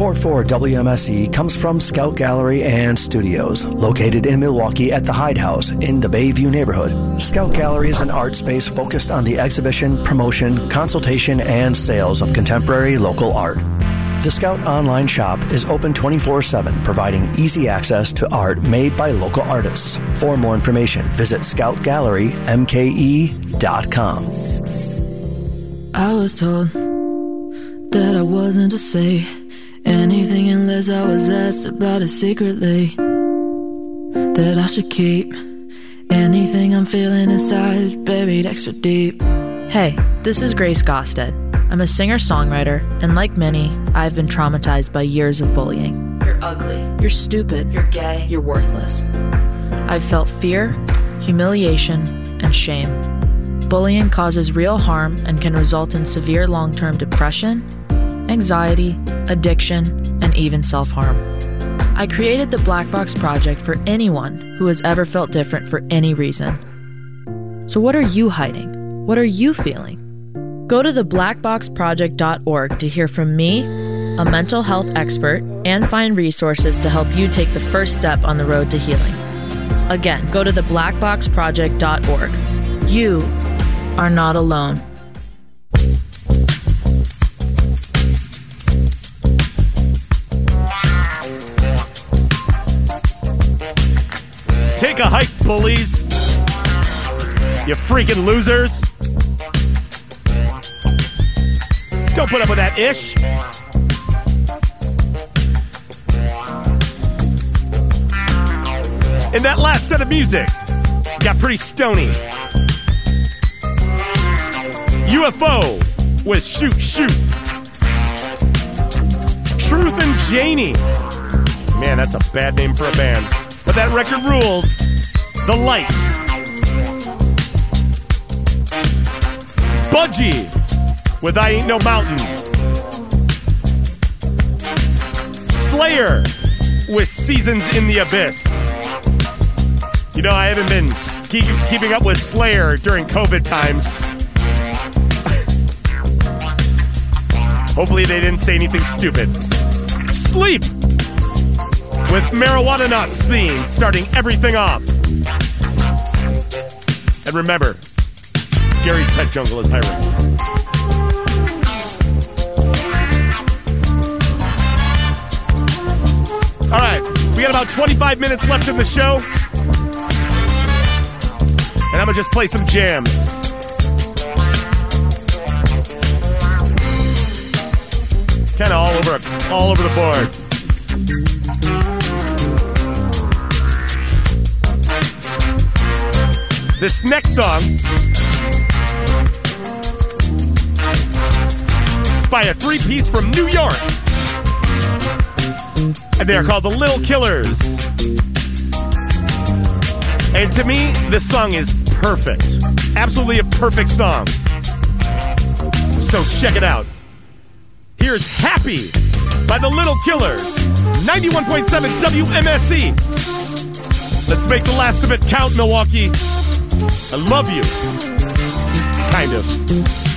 Speaker 1: Support for WMSE comes from Scout Gallery and Studios, located in Milwaukee at the Hide House in the Bayview neighborhood. Scout Gallery is an art space focused on the exhibition, promotion, consultation, and sales of contemporary local art. The Scout online shop is open 24 7, providing easy access to art made by local artists. For more information, visit scoutgallerymke.com.
Speaker 28: I was told that I wasn't to say anything unless I was asked about it secretly. That I should keep anything I'm feeling inside buried extra deep.
Speaker 29: Hey, this is Grace Gaustad. I'm a singer songwriter, and like many, I've been traumatized by years of bullying. You're ugly. You're stupid. You're gay. You're worthless. I've felt fear, humiliation, and shame. Bullying causes real harm and can result in severe long term depression, anxiety, addiction, and even self harm. I created the Black Box Project for anyone who has ever felt different for any reason. So, what are you hiding? What are you feeling? Go to theblackboxproject.org to hear from me, a mental health expert, and find resources to help you take the first step on the road to healing. Again, go to theblackboxproject.org. You are not alone.
Speaker 6: Take a hike, bullies. You freaking losers. Don't put up with that ish. In that last set of music, got pretty stony. UFO with Shoot Shoot. Truth and Janey. Man, that's a bad name for a band. But that record rules. The Light. Budgie with I Ain't No Mountain. Slayer with Seasons in the Abyss. You know, I haven't been keep, keeping up with Slayer during COVID times. Hopefully, they didn't say anything stupid. Sleep with Marijuanaut's theme starting everything off. And remember, Gary's Pet Jungle is hiring. All right, we got about 25 minutes left in the show. And I'm gonna just play some jams. Kind of all over, all over the board. This next song is by a three piece from New York. And they are called the Little Killers. And to me, this song is perfect. Absolutely a perfect song. So check it out. Here's Happy by the Little Killers. 91.7 WMSE. Let's make the last of it count, Milwaukee. I love you. Kind of.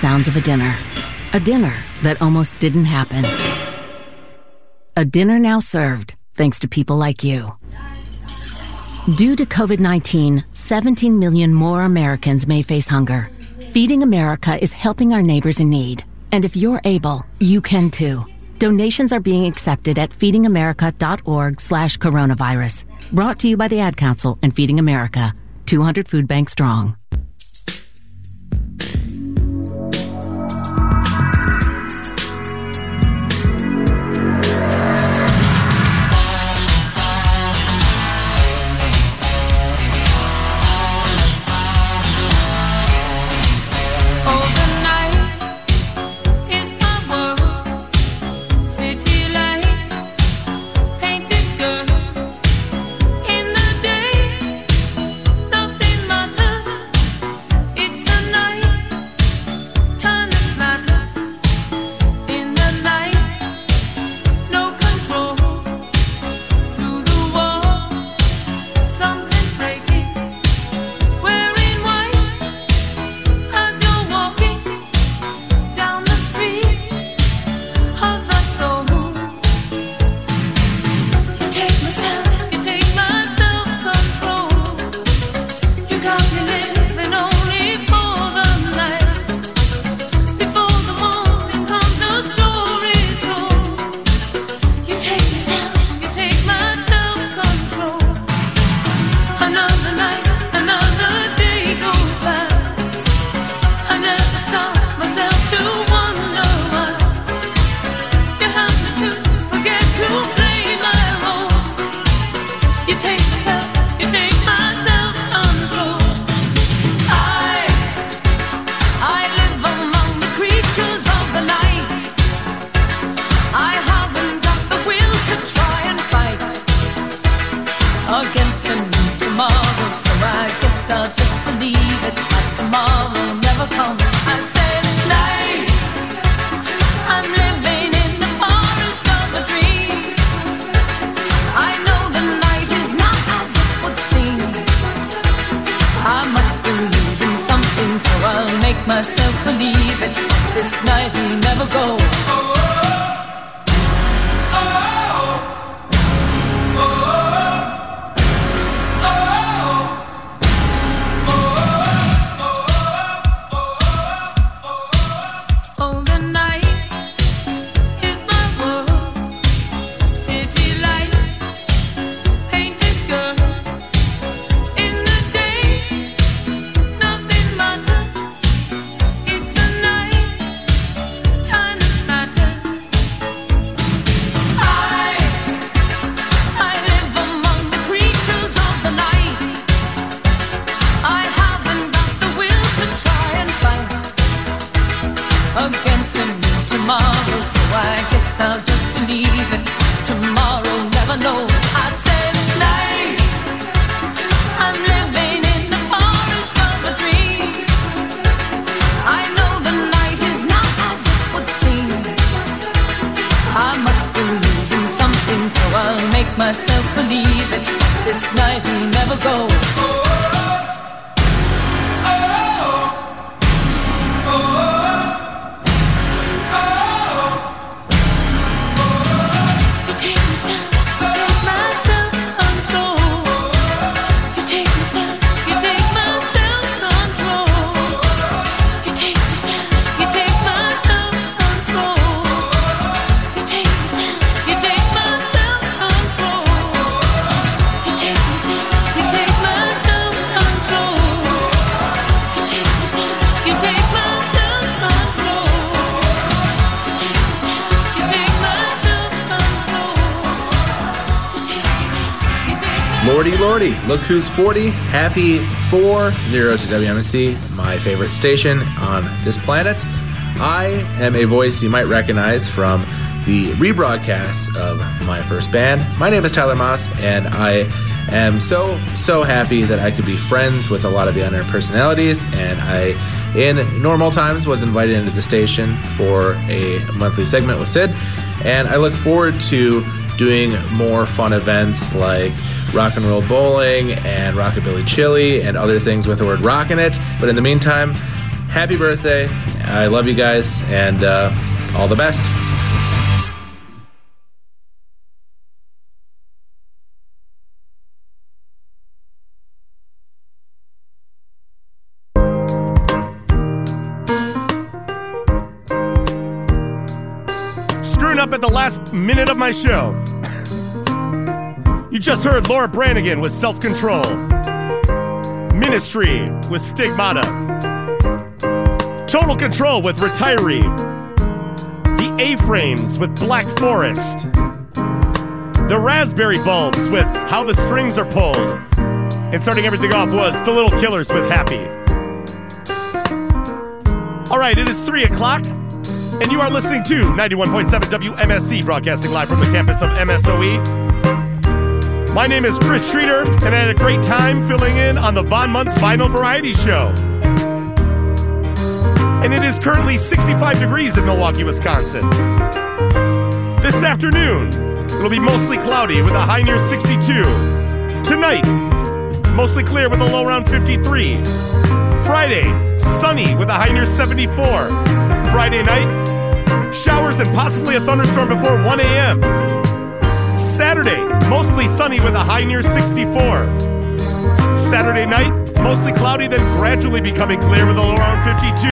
Speaker 30: Sounds of a dinner. A dinner that almost didn't happen. A dinner now served thanks to people like you. Due to COVID 19, 17 million more Americans may face hunger. Feeding America is helping our neighbors in need. And if you're able, you can too. Donations are being accepted at feedingamerica.org slash coronavirus. Brought to you by the Ad Council and Feeding America, 200 Food Bank Strong.
Speaker 31: Look who's 40. Happy 4 0 to WMSE, my favorite station on this planet. I am a voice you might recognize from the rebroadcast of my first band. My name is Tyler Moss, and I am so, so happy that I could be friends with a lot of the unknown personalities. And I, in normal times, was invited into the station for a monthly segment with Sid. And I look forward to doing more fun events like rock and roll bowling and rockabilly chili and other things with the word rock in it. But in the meantime, happy birthday. I love you guys, and uh, all the best.
Speaker 6: Screwing up at the last minute of my show. Just heard Laura Branigan with Self Control, Ministry with Stigmata, Total Control with Retiree, The A Frames with Black Forest, The Raspberry Bulbs with How the Strings Are Pulled, and starting everything off was The Little Killers with Happy. All right, it is 3 o'clock. And you are listening to 91.7 WMSE, broadcasting live from the campus of MSOE. My name is Chris Streeter, and I had a great time filling in on the Von Munz Vinyl Variety Show. And it is currently 65 degrees in Milwaukee, Wisconsin. This afternoon, it'll be mostly cloudy with a high near 62. Tonight, mostly clear with a low around 53. Friday, sunny with a high near 74. Friday night, showers and possibly a thunderstorm before 1 a.m. Saturday, mostly sunny with a high near 64. Saturday night, mostly cloudy, then gradually becoming clear with a low around 52.